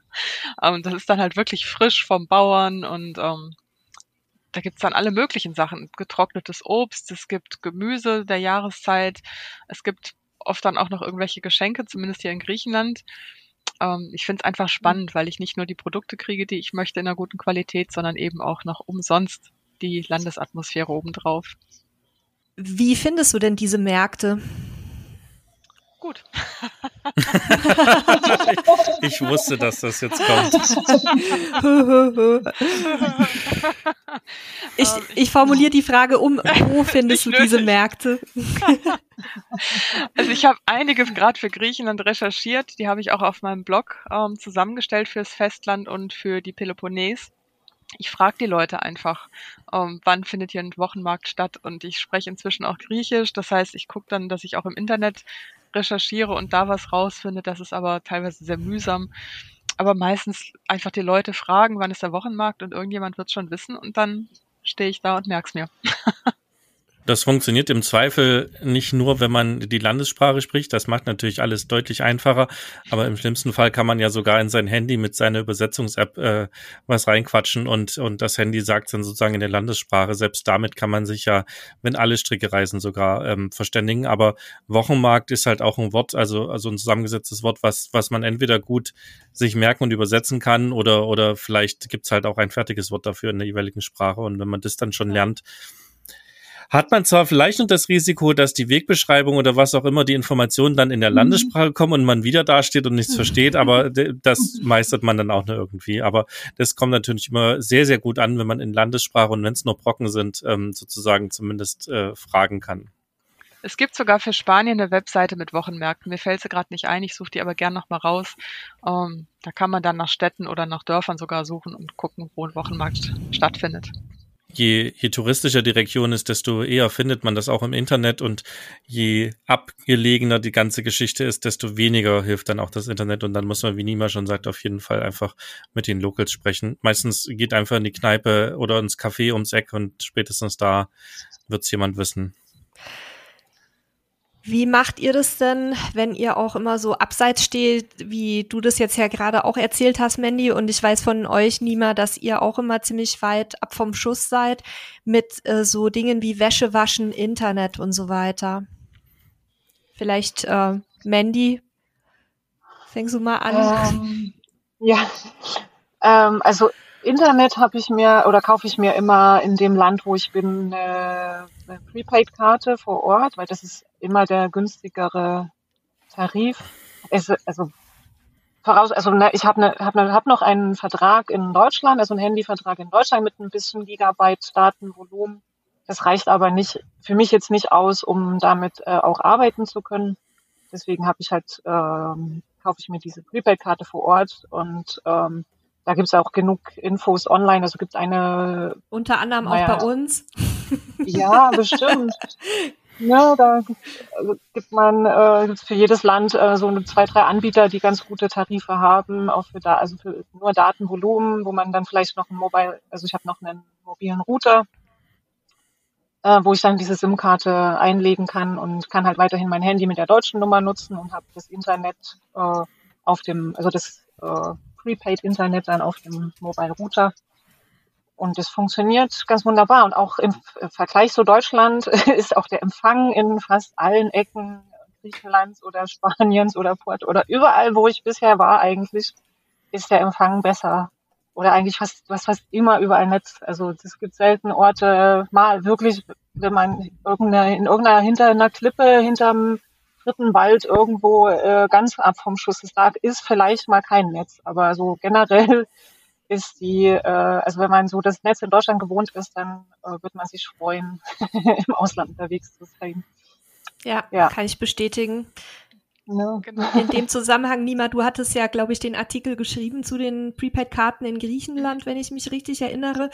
ähm, das ist dann halt wirklich frisch vom Bauern und ähm, da gibt's dann alle möglichen Sachen. Getrocknetes Obst, es gibt Gemüse der Jahreszeit, es gibt oft dann auch noch irgendwelche Geschenke, zumindest hier in Griechenland. Ähm, ich finde es einfach spannend, weil ich nicht nur die Produkte kriege, die ich möchte in einer guten Qualität, sondern eben auch noch umsonst die Landesatmosphäre obendrauf. Wie findest du denn diese Märkte? Gut. ich, ich, wusste, dass das jetzt kommt. ich, ich formuliere die Frage um, wo findest du diese Märkte? also ich habe einige gerade für Griechenland recherchiert, die habe ich auch auf meinem Blog ähm, zusammengestellt fürs Festland und für die Peloponnes ich frage die Leute einfach, ähm, wann findet hier ein Wochenmarkt statt und ich spreche inzwischen auch Griechisch. Das heißt, ich gucke dann, dass ich auch im Internet recherchiere und da was rausfinde. Das ist aber teilweise sehr mühsam. Aber meistens einfach die Leute fragen, wann ist der Wochenmarkt und irgendjemand wird schon wissen und dann stehe ich da und merk's mir. Das funktioniert im Zweifel nicht nur, wenn man die Landessprache spricht. Das macht natürlich alles deutlich einfacher. Aber im schlimmsten Fall kann man ja sogar in sein Handy mit seiner Übersetzungs-App äh, was reinquatschen und, und das Handy sagt dann sozusagen in der Landessprache. Selbst damit kann man sich ja, wenn alle Stricke reisen, sogar ähm, verständigen. Aber Wochenmarkt ist halt auch ein Wort, also, also ein zusammengesetztes Wort, was, was man entweder gut sich merken und übersetzen kann oder, oder vielleicht gibt's halt auch ein fertiges Wort dafür in der jeweiligen Sprache. Und wenn man das dann schon lernt, hat man zwar vielleicht noch das Risiko, dass die Wegbeschreibung oder was auch immer die Informationen dann in der mhm. Landessprache kommen und man wieder dasteht und nichts versteht, aber das meistert man dann auch nur irgendwie. Aber das kommt natürlich immer sehr, sehr gut an, wenn man in Landessprache und wenn es nur Brocken sind, ähm, sozusagen zumindest äh, fragen kann. Es gibt sogar für Spanien eine Webseite mit Wochenmärkten. Mir fällt sie gerade nicht ein, ich suche die aber gern nochmal raus. Ähm, da kann man dann nach Städten oder nach Dörfern sogar suchen und gucken, wo ein Wochenmarkt stattfindet. Je, je touristischer die Region ist, desto eher findet man das auch im Internet und je abgelegener die ganze Geschichte ist, desto weniger hilft dann auch das Internet und dann muss man, wie Nima schon sagt, auf jeden Fall einfach mit den Locals sprechen. Meistens geht einfach in die Kneipe oder ins Café ums Eck und spätestens da wird's jemand wissen. Wie macht ihr das denn, wenn ihr auch immer so abseits steht, wie du das jetzt ja gerade auch erzählt hast, Mandy? Und ich weiß von euch, Nima, dass ihr auch immer ziemlich weit ab vom Schuss seid mit äh, so Dingen wie Wäsche waschen, Internet und so weiter. Vielleicht äh, Mandy, fängst du mal an? Ähm, ja, ähm, also Internet habe ich mir oder kaufe ich mir immer in dem Land, wo ich bin, eine, eine Prepaid-Karte vor Ort, weil das ist immer der günstigere Tarif. Es, also voraus, also ne, ich habe ne, hab ne, hab noch einen Vertrag in Deutschland, also einen Handyvertrag in Deutschland mit ein bisschen Gigabyte Datenvolumen. Das reicht aber nicht für mich jetzt nicht aus, um damit äh, auch arbeiten zu können. Deswegen habe ich halt ähm, kaufe ich mir diese Prepaid-Karte vor Ort und ähm, da gibt es auch genug Infos online. Also gibt es eine. Unter anderem naja, auch bei uns. Ja, bestimmt. ja, da gibt man äh, für jedes Land äh, so eine, zwei, drei Anbieter, die ganz gute Tarife haben, auch für da, also für nur Datenvolumen, wo man dann vielleicht noch ein Mobile, also ich habe noch einen mobilen Router, äh, wo ich dann diese SIM-Karte einlegen kann und kann halt weiterhin mein Handy mit der deutschen Nummer nutzen und habe das Internet äh, auf dem, also das äh, Prepaid-Internet dann auf dem Mobile Router. Und es funktioniert ganz wunderbar. Und auch im Vergleich zu Deutschland ist auch der Empfang in fast allen Ecken Griechenlands oder Spaniens oder Port oder überall, wo ich bisher war, eigentlich ist der Empfang besser. Oder eigentlich fast, was fast immer überall Netz. Also es gibt selten Orte, mal wirklich, wenn man in irgendeiner, hinter einer Klippe, hinterm dritten Wald irgendwo äh, ganz ab vom Schuss ist, da ist vielleicht mal kein Netz. Aber so generell ist die, äh, also wenn man so das Netz in Deutschland gewohnt ist, dann äh, wird man sich freuen, im Ausland unterwegs zu sein. Ja, ja. kann ich bestätigen. Ja. Genau. In dem Zusammenhang, Nima, du hattest ja, glaube ich, den Artikel geschrieben zu den Prepaid-Karten in Griechenland, wenn ich mich richtig erinnere.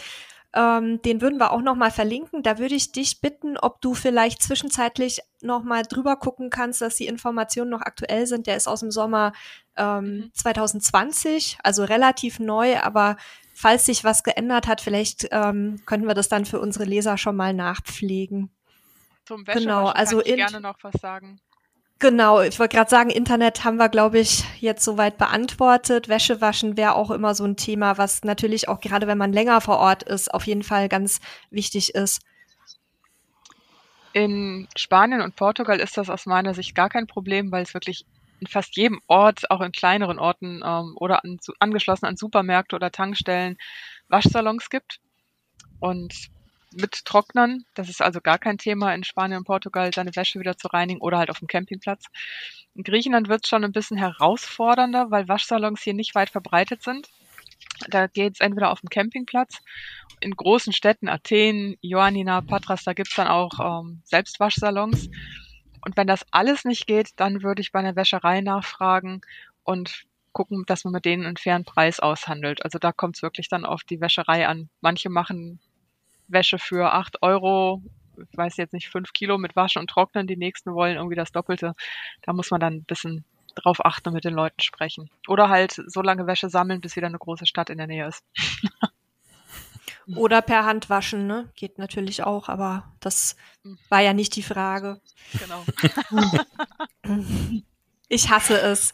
Ähm, den würden wir auch noch mal verlinken. Da würde ich dich bitten, ob du vielleicht zwischenzeitlich noch mal drüber gucken kannst, dass die Informationen noch aktuell sind. Der ist aus dem Sommer ähm, 2020, mhm. also relativ neu, aber falls sich was geändert hat, vielleicht ähm, könnten wir das dann für unsere Leser schon mal nachpflegen. Zum Wäschewaschen genau, also kann ich gerne noch was sagen. Genau, ich wollte gerade sagen, Internet haben wir, glaube ich, jetzt soweit beantwortet. Wäsche waschen wäre auch immer so ein Thema, was natürlich auch gerade, wenn man länger vor Ort ist, auf jeden Fall ganz wichtig ist. In Spanien und Portugal ist das aus meiner Sicht gar kein Problem, weil es wirklich in fast jedem Ort, auch in kleineren Orten ähm, oder an, angeschlossen an Supermärkte oder Tankstellen, Waschsalons gibt. Und mit Trocknern. Das ist also gar kein Thema in Spanien und Portugal, seine Wäsche wieder zu reinigen oder halt auf dem Campingplatz. In Griechenland wird es schon ein bisschen herausfordernder, weil Waschsalons hier nicht weit verbreitet sind. Da geht es entweder auf dem Campingplatz. In großen Städten, Athen, Ioannina, Patras, da gibt es dann auch ähm, Selbstwaschsalons. Und wenn das alles nicht geht, dann würde ich bei einer Wäscherei nachfragen und gucken, dass man mit denen einen fairen Preis aushandelt. Also da kommt es wirklich dann auf die Wäscherei an. Manche machen Wäsche für acht Euro, ich weiß jetzt nicht, fünf Kilo mit Waschen und Trocknen, die nächsten wollen irgendwie das Doppelte. Da muss man dann ein bisschen drauf achten und mit den Leuten sprechen. Oder halt so lange Wäsche sammeln, bis wieder eine große Stadt in der Nähe ist. Oder per Hand waschen, ne? Geht natürlich auch, aber das war ja nicht die Frage. Genau. ich hasse es.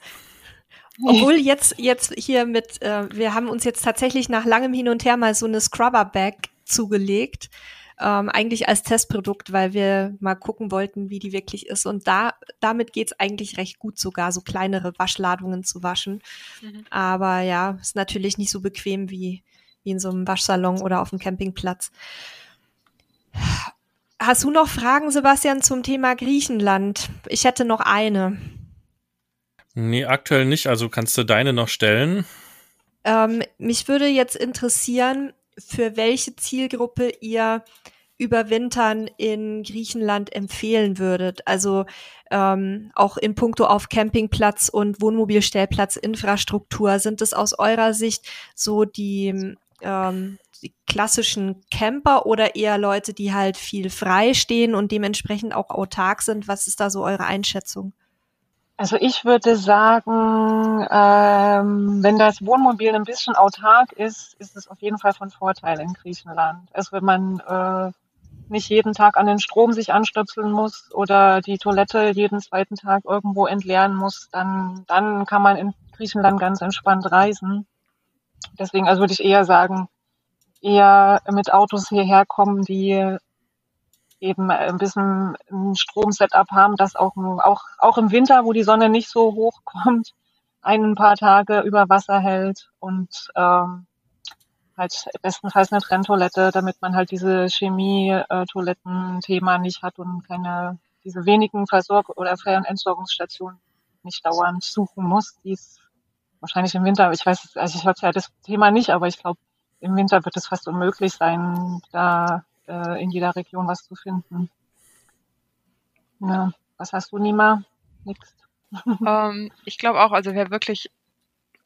Obwohl jetzt, jetzt hier mit, äh, wir haben uns jetzt tatsächlich nach langem Hin und Her mal so eine Scrubber-Bag zugelegt. Ähm, eigentlich als Testprodukt, weil wir mal gucken wollten, wie die wirklich ist. Und da, damit geht's eigentlich recht gut, sogar so kleinere Waschladungen zu waschen. Mhm. Aber ja, ist natürlich nicht so bequem wie, wie in so einem Waschsalon oder auf dem Campingplatz. Hast du noch Fragen, Sebastian, zum Thema Griechenland? Ich hätte noch eine. Nee, aktuell nicht. Also kannst du deine noch stellen? Ähm, mich würde jetzt interessieren, für welche Zielgruppe ihr Überwintern in Griechenland empfehlen würdet. Also ähm, auch in puncto auf Campingplatz und Wohnmobilstellplatz Infrastruktur. Sind es aus eurer Sicht so die ähm, die klassischen Camper oder eher Leute, die halt viel frei stehen und dementsprechend auch autark sind? Was ist da so eure Einschätzung? Also ich würde sagen, ähm, wenn das Wohnmobil ein bisschen autark ist, ist es auf jeden Fall von Vorteil in Griechenland. Also wenn man äh, nicht jeden Tag an den Strom sich anstöpseln muss oder die Toilette jeden zweiten Tag irgendwo entleeren muss, dann, dann kann man in Griechenland ganz entspannt reisen. Deswegen also würde ich eher sagen, eher mit Autos hierher kommen, die eben ein bisschen ein Stromsetup haben, das auch, auch, auch im Winter, wo die Sonne nicht so hoch kommt, ein paar Tage über Wasser hält und ähm, halt bestenfalls eine Trenntoilette, damit man halt diese Chemie-Toiletten-Thema nicht hat und keine, diese wenigen Versorg- oder und Entsorgungsstationen nicht dauernd suchen muss, die es wahrscheinlich im Winter, ich weiß, also ich habe ja das Thema nicht, aber ich glaube, im Winter wird es fast unmöglich sein, da äh, in jeder Region was zu finden. Ja, was hast du, Nima? Nix. ähm, ich glaube auch, also wer wirklich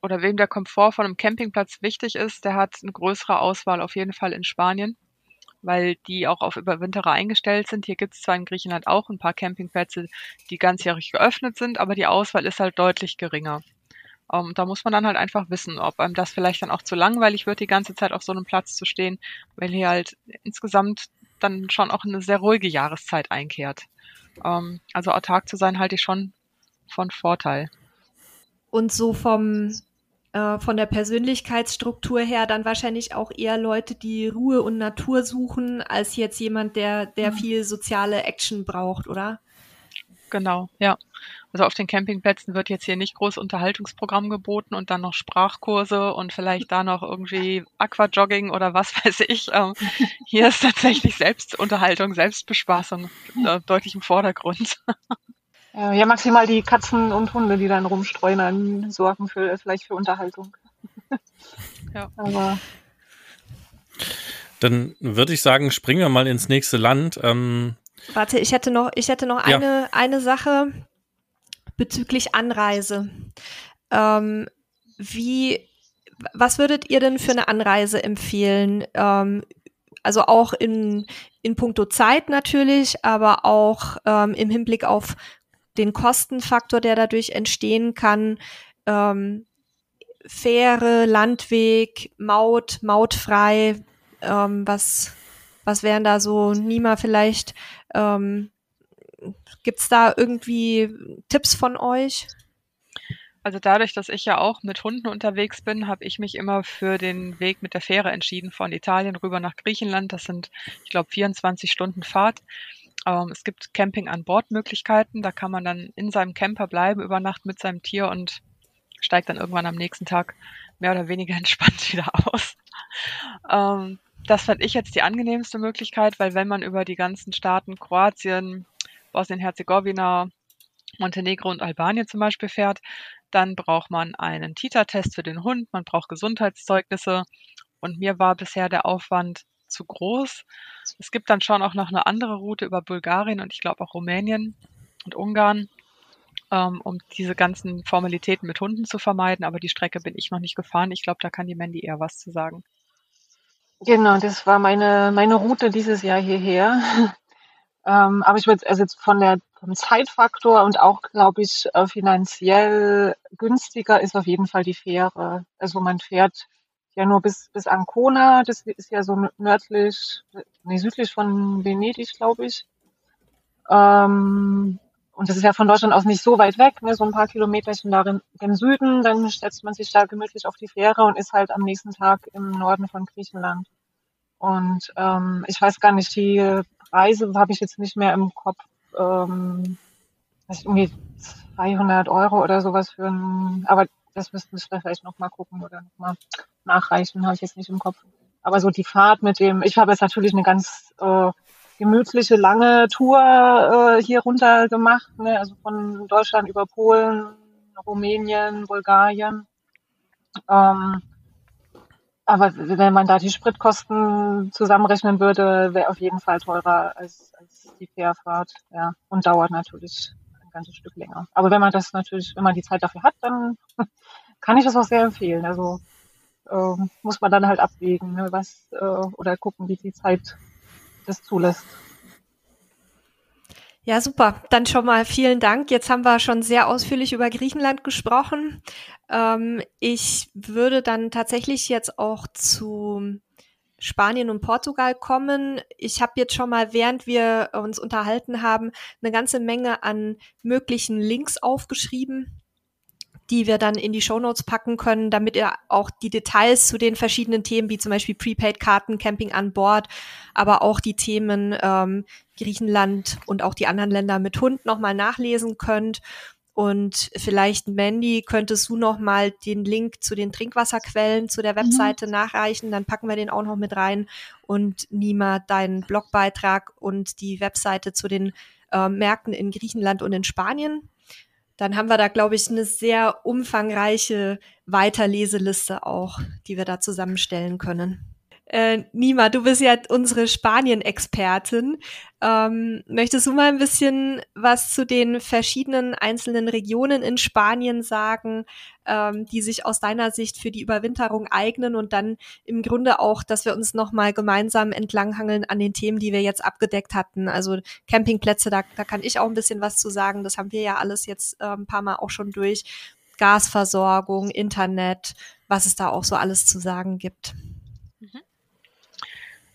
oder wem der Komfort von einem Campingplatz wichtig ist, der hat eine größere Auswahl auf jeden Fall in Spanien, weil die auch auf Überwinterer eingestellt sind. Hier gibt es zwar in Griechenland auch ein paar Campingplätze, die ganzjährig geöffnet sind, aber die Auswahl ist halt deutlich geringer. Um, ähm, da muss man dann halt einfach wissen, ob einem das vielleicht dann auch zu langweilig wird, die ganze Zeit auf so einem Platz zu stehen, weil hier halt insgesamt dann schon auch eine sehr ruhige Jahreszeit einkehrt. Um, ähm, also autark zu sein, halte ich schon von Vorteil. Und so vom äh, von der Persönlichkeitsstruktur her dann wahrscheinlich auch eher Leute, die Ruhe und Natur suchen, als jetzt jemand, der, der mhm. viel soziale Action braucht, oder? Genau, ja. Also auf den Campingplätzen wird jetzt hier nicht groß Unterhaltungsprogramm geboten und dann noch Sprachkurse und vielleicht da noch irgendwie Aquajogging oder was weiß ich. Ähm, hier ist tatsächlich Selbstunterhaltung, Selbstbespaßung äh, deutlich im Vordergrund. Ja, maximal die Katzen und Hunde, die dann rumstreuen, dann sorgen für vielleicht für Unterhaltung. ja. Aber dann würde ich sagen, springen wir mal ins nächste Land. Ähm, Warte, ich hätte noch, ich hätte noch ja. eine, eine Sache bezüglich Anreise. Ähm, wie, was würdet ihr denn für eine Anreise empfehlen? Ähm, also auch in, in puncto Zeit natürlich, aber auch ähm, im Hinblick auf den Kostenfaktor, der dadurch entstehen kann. Ähm, Fähre, Landweg, Maut, mautfrei, ähm, was, was wären da so, Nima vielleicht, ähm, gibt's da irgendwie Tipps von euch? Also dadurch, dass ich ja auch mit Hunden unterwegs bin, habe ich mich immer für den Weg mit der Fähre entschieden von Italien rüber nach Griechenland. Das sind, ich glaube, 24 Stunden Fahrt. Ähm, es gibt Camping an Bord Möglichkeiten. Da kann man dann in seinem Camper bleiben, über Nacht mit seinem Tier und steigt dann irgendwann am nächsten Tag mehr oder weniger entspannt wieder aus. Ähm, das fand ich jetzt die angenehmste Möglichkeit, weil wenn man über die ganzen Staaten Kroatien, Bosnien-Herzegowina, Montenegro und Albanien zum Beispiel fährt, dann braucht man einen Tita-Test für den Hund, man braucht Gesundheitszeugnisse und mir war bisher der Aufwand zu groß. Es gibt dann schon auch noch eine andere Route über Bulgarien und ich glaube auch Rumänien und Ungarn, ähm, um diese ganzen Formalitäten mit Hunden zu vermeiden. Aber die Strecke bin ich noch nicht gefahren. Ich glaube, da kann die Mandy eher was zu sagen. Genau, das war meine, meine Route dieses Jahr hierher. Ähm, aber ich würde also jetzt von der, vom Zeitfaktor und auch, glaube ich, äh, finanziell günstiger ist auf jeden Fall die Fähre. Also man fährt ja nur bis, bis Ancona, das ist ja so nördlich, nee, südlich von Venedig, glaube ich. Ähm, und das ist ja von Deutschland aus nicht so weit weg, ne, so ein paar Kilometerchen darin im Süden, dann setzt man sich da gemütlich auf die Fähre und ist halt am nächsten Tag im Norden von Griechenland. Und ähm, ich weiß gar nicht, die Preise habe ich jetzt nicht mehr im Kopf. Ähm, das ist irgendwie 200 Euro oder sowas für ein, aber das müssten wir vielleicht nochmal gucken oder nochmal nachreichen, habe ich jetzt nicht im Kopf. Aber so die Fahrt mit dem, ich habe jetzt natürlich eine ganz äh, gemütliche, lange Tour äh, hier runter gemacht, ne? also von Deutschland über Polen, Rumänien, Bulgarien. Ähm, aber wenn man da die Spritkosten zusammenrechnen würde, wäre auf jeden Fall teurer als, als die Fährfahrt. Ja. Und dauert natürlich ein ganzes Stück länger. Aber wenn man das natürlich, wenn man die Zeit dafür hat, dann kann ich das auch sehr empfehlen. Also äh, muss man dann halt abwägen, ne, was äh, oder gucken, wie die Zeit das zulässt. Ja, super. Dann schon mal vielen Dank. Jetzt haben wir schon sehr ausführlich über Griechenland gesprochen. Ähm, ich würde dann tatsächlich jetzt auch zu Spanien und Portugal kommen. Ich habe jetzt schon mal, während wir uns unterhalten haben, eine ganze Menge an möglichen Links aufgeschrieben die wir dann in die Shownotes packen können, damit ihr auch die Details zu den verschiedenen Themen, wie zum Beispiel Prepaid-Karten, Camping an Bord, aber auch die Themen ähm, Griechenland und auch die anderen Länder mit Hund nochmal nachlesen könnt. Und vielleicht, Mandy, könntest du noch mal den Link zu den Trinkwasserquellen zu der mhm. Webseite mhm. nachreichen, dann packen wir den auch noch mit rein. Und Nima, deinen Blogbeitrag und die Webseite zu den äh, Märkten in Griechenland und in Spanien dann haben wir da, glaube ich, eine sehr umfangreiche Weiterleseliste auch, die wir da zusammenstellen können. Äh, Nima, du bist ja unsere Spanien-Expertin. Ähm, möchtest du mal ein bisschen was zu den verschiedenen einzelnen Regionen in Spanien sagen, ähm, die sich aus deiner Sicht für die Überwinterung eignen und dann im Grunde auch, dass wir uns nochmal gemeinsam entlanghangeln an den Themen, die wir jetzt abgedeckt hatten. Also Campingplätze, da, da kann ich auch ein bisschen was zu sagen. Das haben wir ja alles jetzt äh, ein paar Mal auch schon durch. Gasversorgung, Internet, was es da auch so alles zu sagen gibt.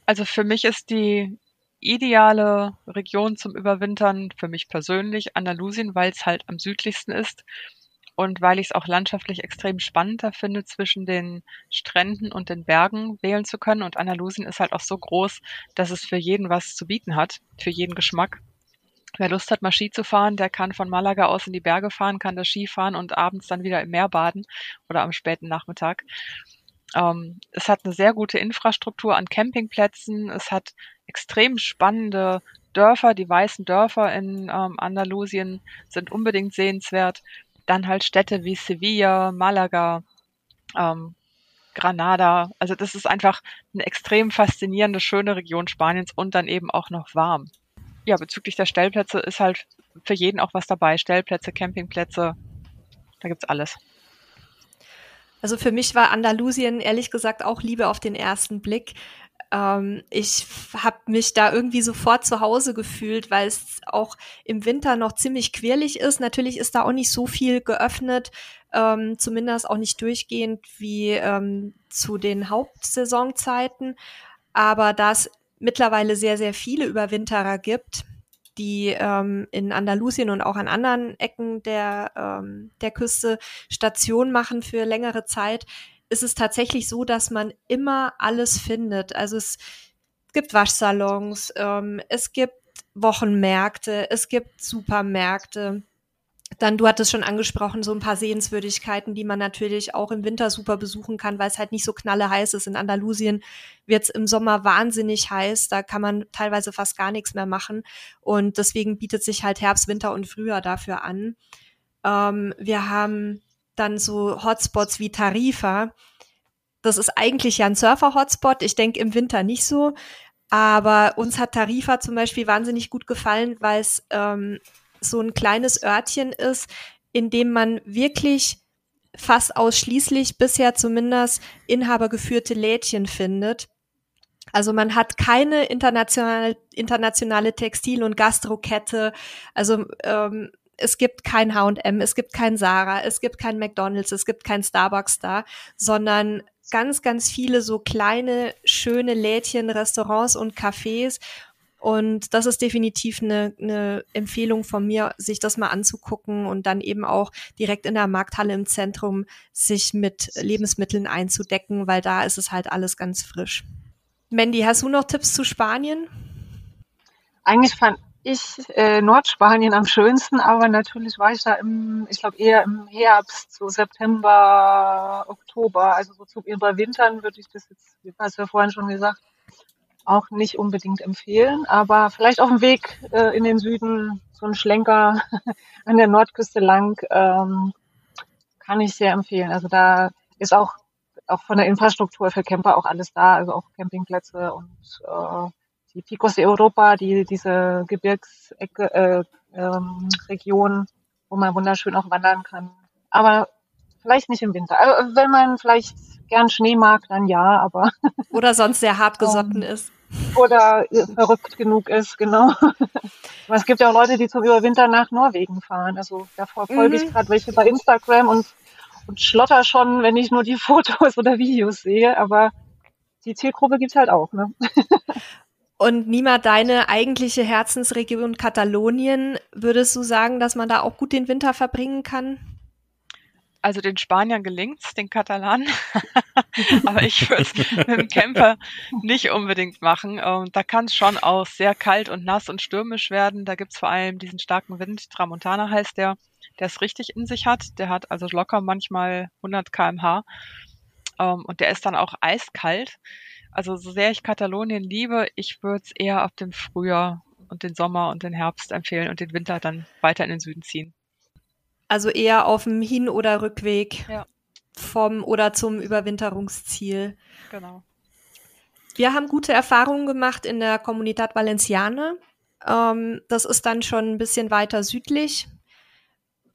Also für mich ist die ideale Region zum Überwintern für mich persönlich Andalusien, weil es halt am südlichsten ist und weil ich es auch landschaftlich extrem spannender finde, zwischen den Stränden und den Bergen wählen zu können. Und Andalusien ist halt auch so groß, dass es für jeden was zu bieten hat, für jeden Geschmack. Wer Lust hat, mal Ski zu fahren, der kann von Malaga aus in die Berge fahren, kann das Ski fahren und abends dann wieder im Meer baden oder am späten Nachmittag. Ähm, es hat eine sehr gute Infrastruktur an Campingplätzen. Es hat extrem spannende Dörfer. Die weißen Dörfer in ähm, Andalusien sind unbedingt sehenswert. Dann halt Städte wie Sevilla, Malaga, ähm, Granada. Also das ist einfach eine extrem faszinierende, schöne Region Spaniens und dann eben auch noch warm. Ja, bezüglich der Stellplätze ist halt für jeden auch was dabei. Stellplätze, Campingplätze, da gibt's alles. Also für mich war Andalusien ehrlich gesagt auch Liebe auf den ersten Blick. Ähm, ich habe mich da irgendwie sofort zu Hause gefühlt, weil es auch im Winter noch ziemlich quirlig ist. Natürlich ist da auch nicht so viel geöffnet, ähm, zumindest auch nicht durchgehend wie ähm, zu den Hauptsaisonzeiten. Aber da es mittlerweile sehr, sehr viele Überwinterer gibt, die ähm, in Andalusien und auch an anderen Ecken der, ähm, der Küste Station machen für längere Zeit, ist es tatsächlich so, dass man immer alles findet. Also es gibt Waschsalons, ähm, es gibt Wochenmärkte, es gibt Supermärkte. Dann, du hattest schon angesprochen, so ein paar Sehenswürdigkeiten, die man natürlich auch im Winter super besuchen kann, weil es halt nicht so knalle heiß ist. In Andalusien wird es im Sommer wahnsinnig heiß, da kann man teilweise fast gar nichts mehr machen. Und deswegen bietet sich halt Herbst, Winter und Frühjahr dafür an. Ähm, wir haben dann so Hotspots wie Tarifa. Das ist eigentlich ja ein Surfer-Hotspot. Ich denke im Winter nicht so. Aber uns hat Tarifa zum Beispiel wahnsinnig gut gefallen, weil es ähm, so ein kleines Örtchen ist, in dem man wirklich fast ausschließlich bisher zumindest inhabergeführte Lädchen findet. Also man hat keine internationale, internationale Textil- und Gastrokette. Also ähm, es gibt kein H&M, es gibt kein Sarah, es gibt kein McDonald's, es gibt kein Starbucks da, sondern ganz, ganz viele so kleine, schöne Lädchen, Restaurants und Cafés und das ist definitiv eine, eine Empfehlung von mir, sich das mal anzugucken und dann eben auch direkt in der Markthalle im Zentrum sich mit Lebensmitteln einzudecken, weil da ist es halt alles ganz frisch. Mandy, hast du noch Tipps zu Spanien? Eigentlich fand ich äh, Nordspanien am schönsten, aber natürlich war ich da im, ich glaube eher im Herbst, so September, Oktober, also so zu überwintern würde ich das jetzt, hast du ja vorhin schon gesagt, auch nicht unbedingt empfehlen, aber vielleicht auf dem Weg äh, in den Süden so ein Schlenker an der Nordküste lang ähm, kann ich sehr empfehlen. Also da ist auch auch von der Infrastruktur für Camper auch alles da, also auch Campingplätze und äh, die Picos de Europa, die diese Gebirgsecke äh, ähm, Region, wo man wunderschön auch wandern kann. Aber vielleicht nicht im Winter. Also, wenn man vielleicht gern Schnee mag, dann ja, aber. Oder sonst sehr hart gesotten um, ist. Oder verrückt genug ist, genau. es gibt ja auch Leute, die zum Überwintern nach Norwegen fahren. Also da verfolge mhm. ich gerade welche bei Instagram und, und schlotter schon, wenn ich nur die Fotos oder Videos sehe. Aber die Zielgruppe gibt's halt auch, ne? Und Nima, deine eigentliche Herzensregion Katalonien, würdest du sagen, dass man da auch gut den Winter verbringen kann? Also den Spaniern gelingt's, den Katalanen. Aber ich würde es mit dem Camper nicht unbedingt machen. Und da kann es schon auch sehr kalt und nass und stürmisch werden. Da gibt's vor allem diesen starken Wind, Tramontana heißt der, der es richtig in sich hat. Der hat also locker manchmal 100 kmh. Und der ist dann auch eiskalt. Also so sehr ich Katalonien liebe, ich würde es eher ab dem Frühjahr und den Sommer und den Herbst empfehlen und den Winter dann weiter in den Süden ziehen. Also eher auf dem Hin- oder Rückweg ja. vom oder zum Überwinterungsziel. Genau. Wir haben gute Erfahrungen gemacht in der Comunidad Valenciana. Ähm, das ist dann schon ein bisschen weiter südlich,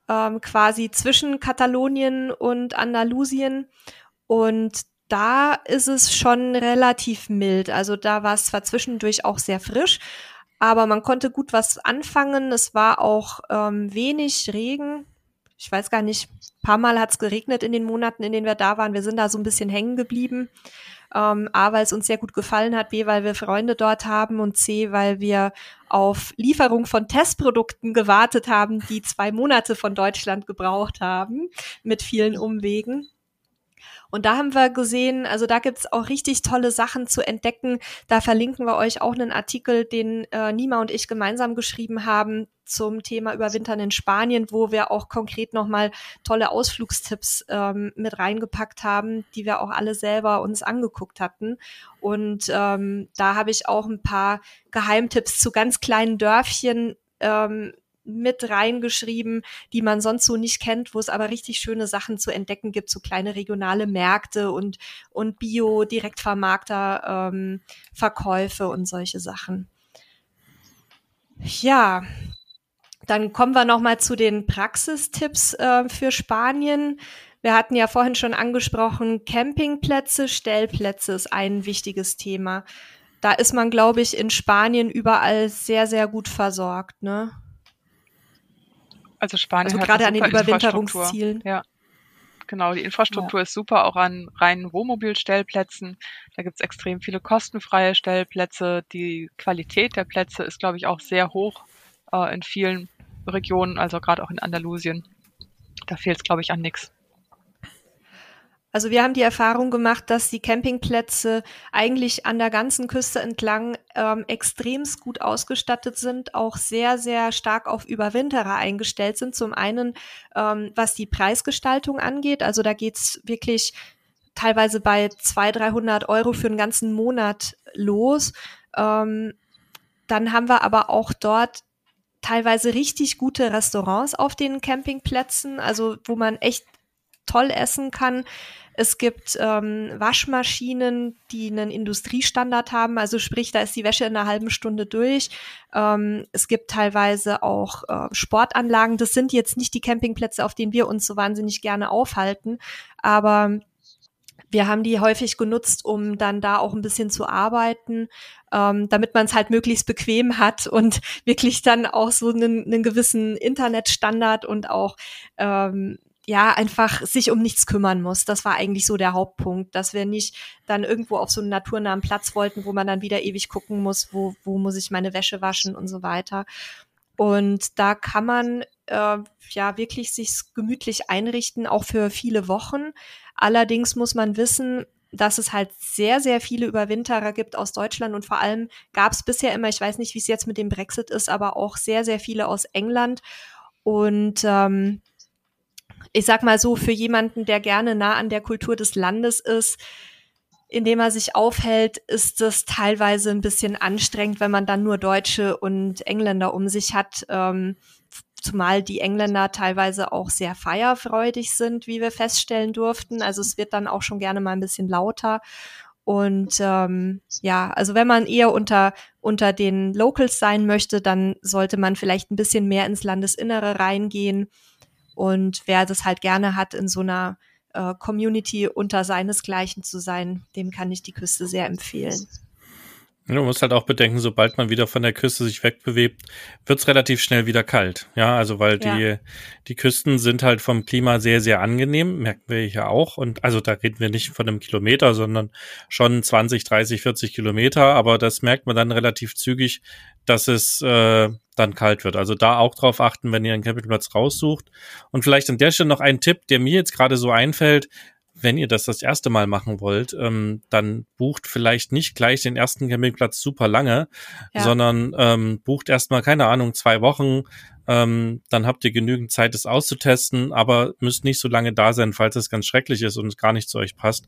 ähm, quasi zwischen Katalonien und Andalusien. Und da ist es schon relativ mild. Also da war es zwar zwischendurch auch sehr frisch, aber man konnte gut was anfangen. Es war auch ähm, wenig Regen. Ich weiß gar nicht, paar Mal hat es geregnet in den Monaten, in denen wir da waren. Wir sind da so ein bisschen hängen geblieben. Ähm, A, weil es uns sehr gut gefallen hat, B, weil wir Freunde dort haben und C, weil wir auf Lieferung von Testprodukten gewartet haben, die zwei Monate von Deutschland gebraucht haben, mit vielen Umwegen. Und da haben wir gesehen, also da gibt's auch richtig tolle Sachen zu entdecken. Da verlinken wir euch auch einen Artikel, den äh, Nima und ich gemeinsam geschrieben haben zum Thema Überwintern in Spanien, wo wir auch konkret nochmal tolle Ausflugstipps ähm, mit reingepackt haben, die wir auch alle selber uns angeguckt hatten. Und ähm, da habe ich auch ein paar Geheimtipps zu ganz kleinen Dörfchen ähm, mit reingeschrieben, die man sonst so nicht kennt, wo es aber richtig schöne Sachen zu entdecken gibt, so kleine regionale Märkte und, und Bio-Direktvermarkter, ähm, Verkäufe und solche Sachen. Ja, dann kommen wir noch mal zu den Praxistipps äh, für Spanien. Wir hatten ja vorhin schon angesprochen, Campingplätze, Stellplätze ist ein wichtiges Thema. Da ist man, glaube ich, in Spanien überall sehr, sehr gut versorgt, ne? Also Spanien also hat gerade an den Überwinterungszielen. Ja. Genau, die Infrastruktur ja. ist super, auch an reinen Wohnmobilstellplätzen. Da gibt es extrem viele kostenfreie Stellplätze. Die Qualität der Plätze ist, glaube ich, auch sehr hoch äh, in vielen Regionen, also gerade auch in Andalusien. Da fehlt es, glaube ich, an nichts. Also wir haben die Erfahrung gemacht, dass die Campingplätze eigentlich an der ganzen Küste entlang ähm, extremst gut ausgestattet sind, auch sehr, sehr stark auf Überwinterer eingestellt sind. Zum einen, ähm, was die Preisgestaltung angeht. Also da geht's wirklich teilweise bei 200, 300 Euro für einen ganzen Monat los. Ähm, dann haben wir aber auch dort teilweise richtig gute Restaurants auf den Campingplätzen, also wo man echt toll essen kann. Es gibt ähm, Waschmaschinen, die einen Industriestandard haben, also sprich, da ist die Wäsche in einer halben Stunde durch. Ähm, es gibt teilweise auch äh, Sportanlagen. Das sind jetzt nicht die Campingplätze, auf denen wir uns so wahnsinnig gerne aufhalten, aber wir haben die häufig genutzt, um dann da auch ein bisschen zu arbeiten, ähm, damit man es halt möglichst bequem hat und wirklich dann auch so einen, einen gewissen Internetstandard und auch ähm, ja, einfach sich um nichts kümmern muss. Das war eigentlich so der Hauptpunkt, dass wir nicht dann irgendwo auf so einen naturnahen Platz wollten, wo man dann wieder ewig gucken muss, wo, wo muss ich meine Wäsche waschen und so weiter. Und da kann man äh, ja wirklich sich gemütlich einrichten, auch für viele Wochen. Allerdings muss man wissen, dass es halt sehr, sehr viele Überwinterer gibt aus Deutschland und vor allem gab es bisher immer, ich weiß nicht, wie es jetzt mit dem Brexit ist, aber auch sehr, sehr viele aus England. Und ähm, ich sag mal so, für jemanden, der gerne nah an der Kultur des Landes ist, in dem er sich aufhält, ist es teilweise ein bisschen anstrengend, wenn man dann nur Deutsche und Engländer um sich hat. Ähm, zumal die Engländer teilweise auch sehr feierfreudig sind, wie wir feststellen durften. Also es wird dann auch schon gerne mal ein bisschen lauter. Und ähm, ja, also wenn man eher unter, unter den Locals sein möchte, dann sollte man vielleicht ein bisschen mehr ins Landesinnere reingehen Und wer das halt gerne hat, in so einer äh, Community unter seinesgleichen zu sein, dem kann ich die Küste sehr empfehlen. Du musst halt auch bedenken, sobald man wieder von der Küste sich wegbewebt, wird's relativ schnell wieder kalt. Ja, also weil ja. die, die Küsten sind halt vom Klima sehr, sehr angenehm, merken wir hier auch. Und also da reden wir nicht von einem Kilometer, sondern schon 20, 30, 40 Kilometer. Aber das merkt man dann relativ zügig, dass es äh, dann kalt wird. Also da auch drauf achten, wenn ihr einen Campingplatz raussucht. Und vielleicht an der Stelle noch ein Tipp, der mir jetzt gerade so einfällt wenn ihr das das erste Mal machen wollt, ähm, dann bucht vielleicht nicht gleich den ersten Campingplatz super lange, ja. sondern ähm, bucht erstmal, keine Ahnung, zwei Wochen, ähm, dann habt ihr genügend Zeit, es auszutesten, aber müsst nicht so lange da sein, falls es ganz schrecklich ist und es gar nicht zu euch passt.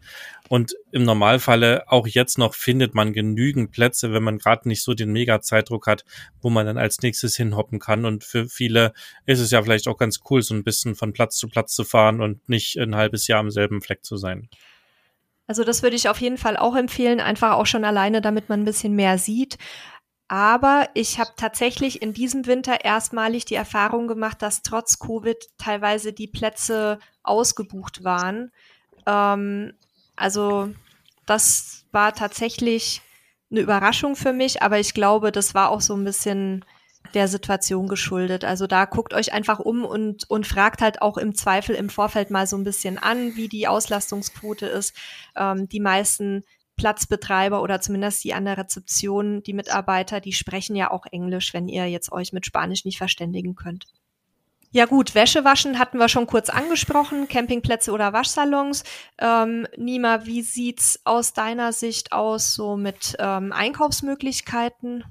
Und im Normalfalle, auch jetzt noch, findet man genügend Plätze, wenn man gerade nicht so den Mega-Zeitdruck hat, wo man dann als nächstes hinhoppen kann. Und für viele ist es ja vielleicht auch ganz cool, so ein bisschen von Platz zu Platz zu fahren und nicht ein halbes Jahr am selben Fleck zu sein. Also das würde ich auf jeden Fall auch empfehlen, einfach auch schon alleine, damit man ein bisschen mehr sieht. Aber ich habe tatsächlich in diesem Winter erstmalig die Erfahrung gemacht, dass trotz Covid teilweise die Plätze ausgebucht waren. Ähm, also das war tatsächlich eine Überraschung für mich, aber ich glaube, das war auch so ein bisschen der Situation geschuldet. Also da guckt euch einfach um und, und fragt halt auch im Zweifel im Vorfeld mal so ein bisschen an, wie die Auslastungsquote ist. Ähm, die meisten Platzbetreiber oder zumindest die an der Rezeption, die Mitarbeiter, die sprechen ja auch Englisch, wenn ihr jetzt euch mit Spanisch nicht verständigen könnt. Ja gut, Wäsche waschen hatten wir schon kurz angesprochen, Campingplätze oder Waschsalons. Ähm, Nima, wie sieht's aus deiner Sicht aus so mit ähm, Einkaufsmöglichkeiten?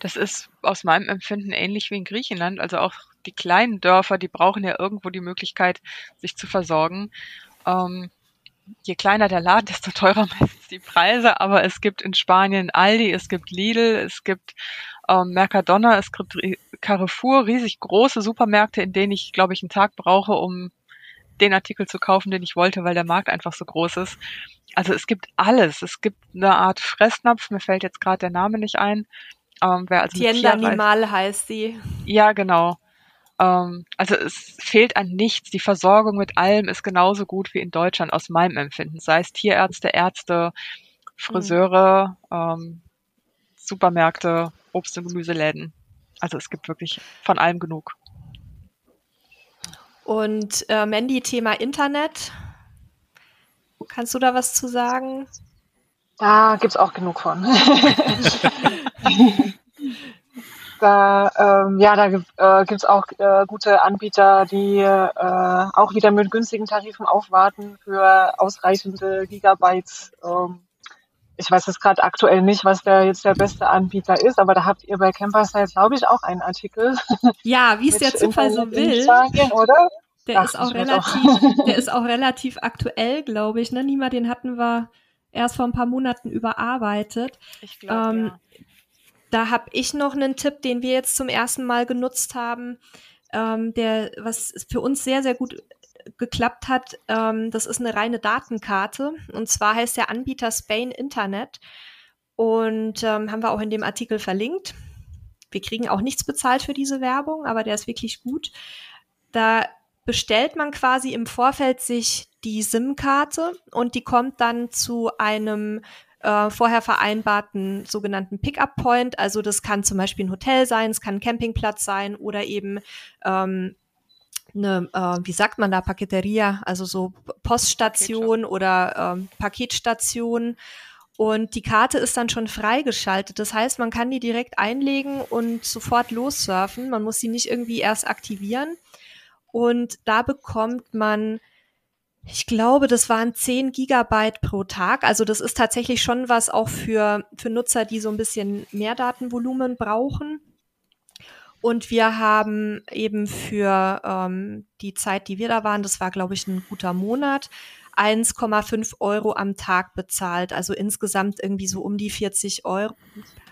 Das ist aus meinem Empfinden ähnlich wie in Griechenland. Also auch die kleinen Dörfer, die brauchen ja irgendwo die Möglichkeit, sich zu versorgen. Ähm, je kleiner der Laden, desto teurer meistens die Preise. Aber es gibt in Spanien Aldi, es gibt Lidl, es gibt ähm, Mercadona, es gibt Carrefour, riesig große Supermärkte, in denen ich, glaube ich, einen Tag brauche, um den Artikel zu kaufen, den ich wollte, weil der Markt einfach so groß ist. Also es gibt alles. Es gibt eine Art Fressnapf, mir fällt jetzt gerade der Name nicht ein. Ähm, wer also Tienda Animal heißt sie. Ja, genau. Ähm, also es fehlt an nichts. Die Versorgung mit allem ist genauso gut wie in Deutschland aus meinem Empfinden. Sei es Tierärzte, Ärzte, Friseure, mhm. ähm, Supermärkte, Obst- und Gemüseläden. Also es gibt wirklich von allem genug. Und äh, Mandy, Thema Internet. Kannst du da was zu sagen? Da gibt es auch genug von. Da, ähm, ja, da äh, gibt es auch äh, gute Anbieter, die äh, auch wieder mit günstigen Tarifen aufwarten für ausreichende Gigabytes. Ähm, ich weiß jetzt gerade aktuell nicht, was der jetzt der beste Anbieter ist, aber da habt ihr bei Campersite, glaube ich, auch einen Artikel. Ja, wie es der Zufall so will. Oder? Der Ach, ist auch relativ, der ist auch relativ aktuell, glaube ich. Ne? Nima, den hatten wir erst vor ein paar Monaten überarbeitet. Ich glaube, ähm, ja. Da habe ich noch einen Tipp, den wir jetzt zum ersten Mal genutzt haben, ähm, der was für uns sehr, sehr gut geklappt hat. Ähm, das ist eine reine Datenkarte. Und zwar heißt der Anbieter Spain Internet. Und ähm, haben wir auch in dem Artikel verlinkt. Wir kriegen auch nichts bezahlt für diese Werbung, aber der ist wirklich gut. Da bestellt man quasi im Vorfeld sich die SIM-Karte und die kommt dann zu einem äh, vorher vereinbarten sogenannten Pickup-Point. Also das kann zum Beispiel ein Hotel sein, es kann ein Campingplatz sein oder eben ähm, eine, äh, wie sagt man da, Paketeria, also so Poststation oder ähm, Paketstation. Und die Karte ist dann schon freigeschaltet. Das heißt, man kann die direkt einlegen und sofort lossurfen. Man muss sie nicht irgendwie erst aktivieren. Und da bekommt man ich glaube, das waren 10 Gigabyte pro Tag. Also das ist tatsächlich schon was auch für, für Nutzer, die so ein bisschen mehr Datenvolumen brauchen. Und wir haben eben für ähm, die Zeit, die wir da waren, das war, glaube ich, ein guter Monat, 1,5 Euro am Tag bezahlt. Also insgesamt irgendwie so um die 40 Euro.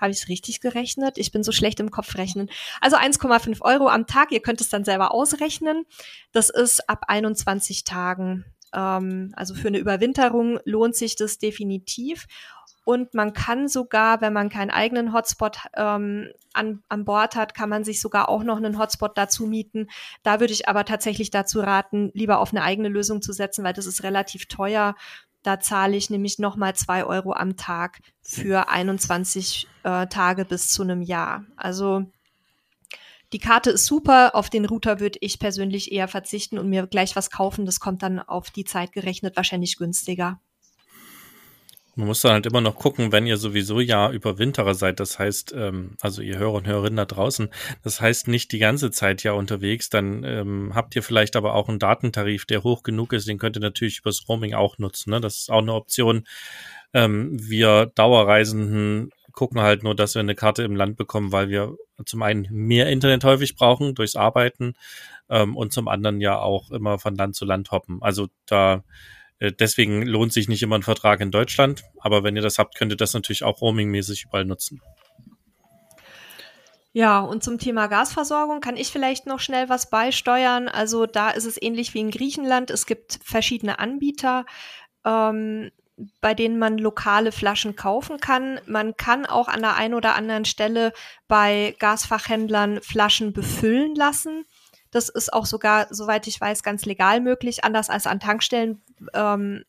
Habe ich es richtig gerechnet? Ich bin so schlecht im Kopf rechnen. Also 1,5 Euro am Tag. Ihr könnt es dann selber ausrechnen. Das ist ab 21 Tagen ähm, also für eine Überwinterung lohnt sich das definitiv. Und man kann sogar, wenn man keinen eigenen Hotspot ähm, an, an Bord hat, kann man sich sogar auch noch einen Hotspot dazu mieten. Da würde ich aber tatsächlich dazu raten, lieber auf eine eigene Lösung zu setzen, weil das ist relativ teuer. Da zahle ich nämlich nochmal zwei Euro am Tag für 21 äh, Tage bis zu einem Jahr. Also die Karte ist super, auf den Router würde ich persönlich eher verzichten und mir gleich was kaufen. Das kommt dann auf die Zeit gerechnet wahrscheinlich günstiger. Man muss dann halt immer noch gucken, wenn ihr sowieso ja Überwinterer seid, das heißt, ähm, also ihr Hörer und Hörerinnen da draußen, das heißt nicht die ganze Zeit ja unterwegs, dann ähm, habt ihr vielleicht aber auch einen Datentarif, der hoch genug ist, den könnt ihr natürlich übers Roaming auch nutzen. Ne? Das ist auch eine Option. Ähm, wir Dauerreisenden gucken halt nur, dass wir eine Karte im Land bekommen, weil wir zum einen mehr Internet häufig brauchen durchs Arbeiten ähm, und zum anderen ja auch immer von Land zu Land hoppen. Also da äh, deswegen lohnt sich nicht immer ein Vertrag in Deutschland, aber wenn ihr das habt, könnt ihr das natürlich auch roamingmäßig überall nutzen. Ja, und zum Thema Gasversorgung kann ich vielleicht noch schnell was beisteuern. Also da ist es ähnlich wie in Griechenland. Es gibt verschiedene Anbieter, ähm, bei denen man lokale Flaschen kaufen kann. Man kann auch an der einen oder anderen Stelle bei Gasfachhändlern Flaschen befüllen lassen. Das ist auch sogar, soweit ich weiß, ganz legal möglich, anders als an Tankstellen, ähm,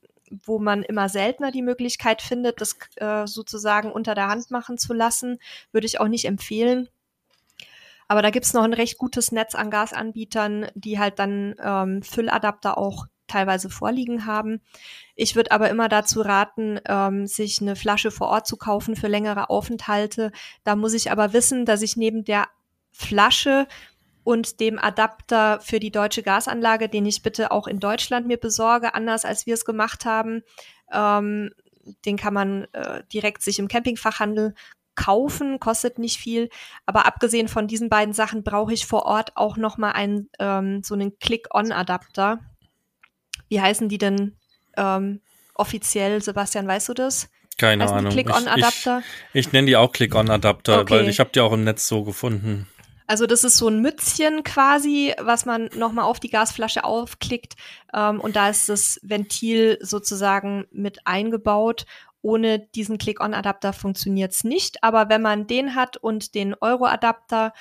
wo man immer seltener die Möglichkeit findet, das äh, sozusagen unter der Hand machen zu lassen. Würde ich auch nicht empfehlen. Aber da gibt's noch ein recht gutes Netz an Gasanbietern, die halt dann ähm, Fülladapter auch teilweise vorliegen haben. Ich würde aber immer dazu raten, ähm, sich eine Flasche vor Ort zu kaufen für längere Aufenthalte. Da muss ich aber wissen, dass ich neben der Flasche und dem Adapter für die deutsche Gasanlage, den ich bitte auch in Deutschland mir besorge, anders als wir es gemacht haben. Ähm, den kann man äh, direkt sich im Campingfachhandel kaufen, kostet nicht viel. Aber abgesehen von diesen beiden Sachen brauche ich vor Ort auch noch mal einen ähm, so einen Click-on-Adapter. Wie heißen die denn ähm, offiziell, Sebastian? Weißt du das? Keine heißen Ahnung. Click-on-Adapter? Ich, ich, ich nenne die auch Click-on-Adapter, okay. weil ich habe die auch im Netz so gefunden. Also das ist so ein Mützchen quasi, was man nochmal auf die Gasflasche aufklickt ähm, und da ist das Ventil sozusagen mit eingebaut. Ohne diesen Click-on-Adapter funktioniert's nicht, aber wenn man den hat und den Euro-Adapter,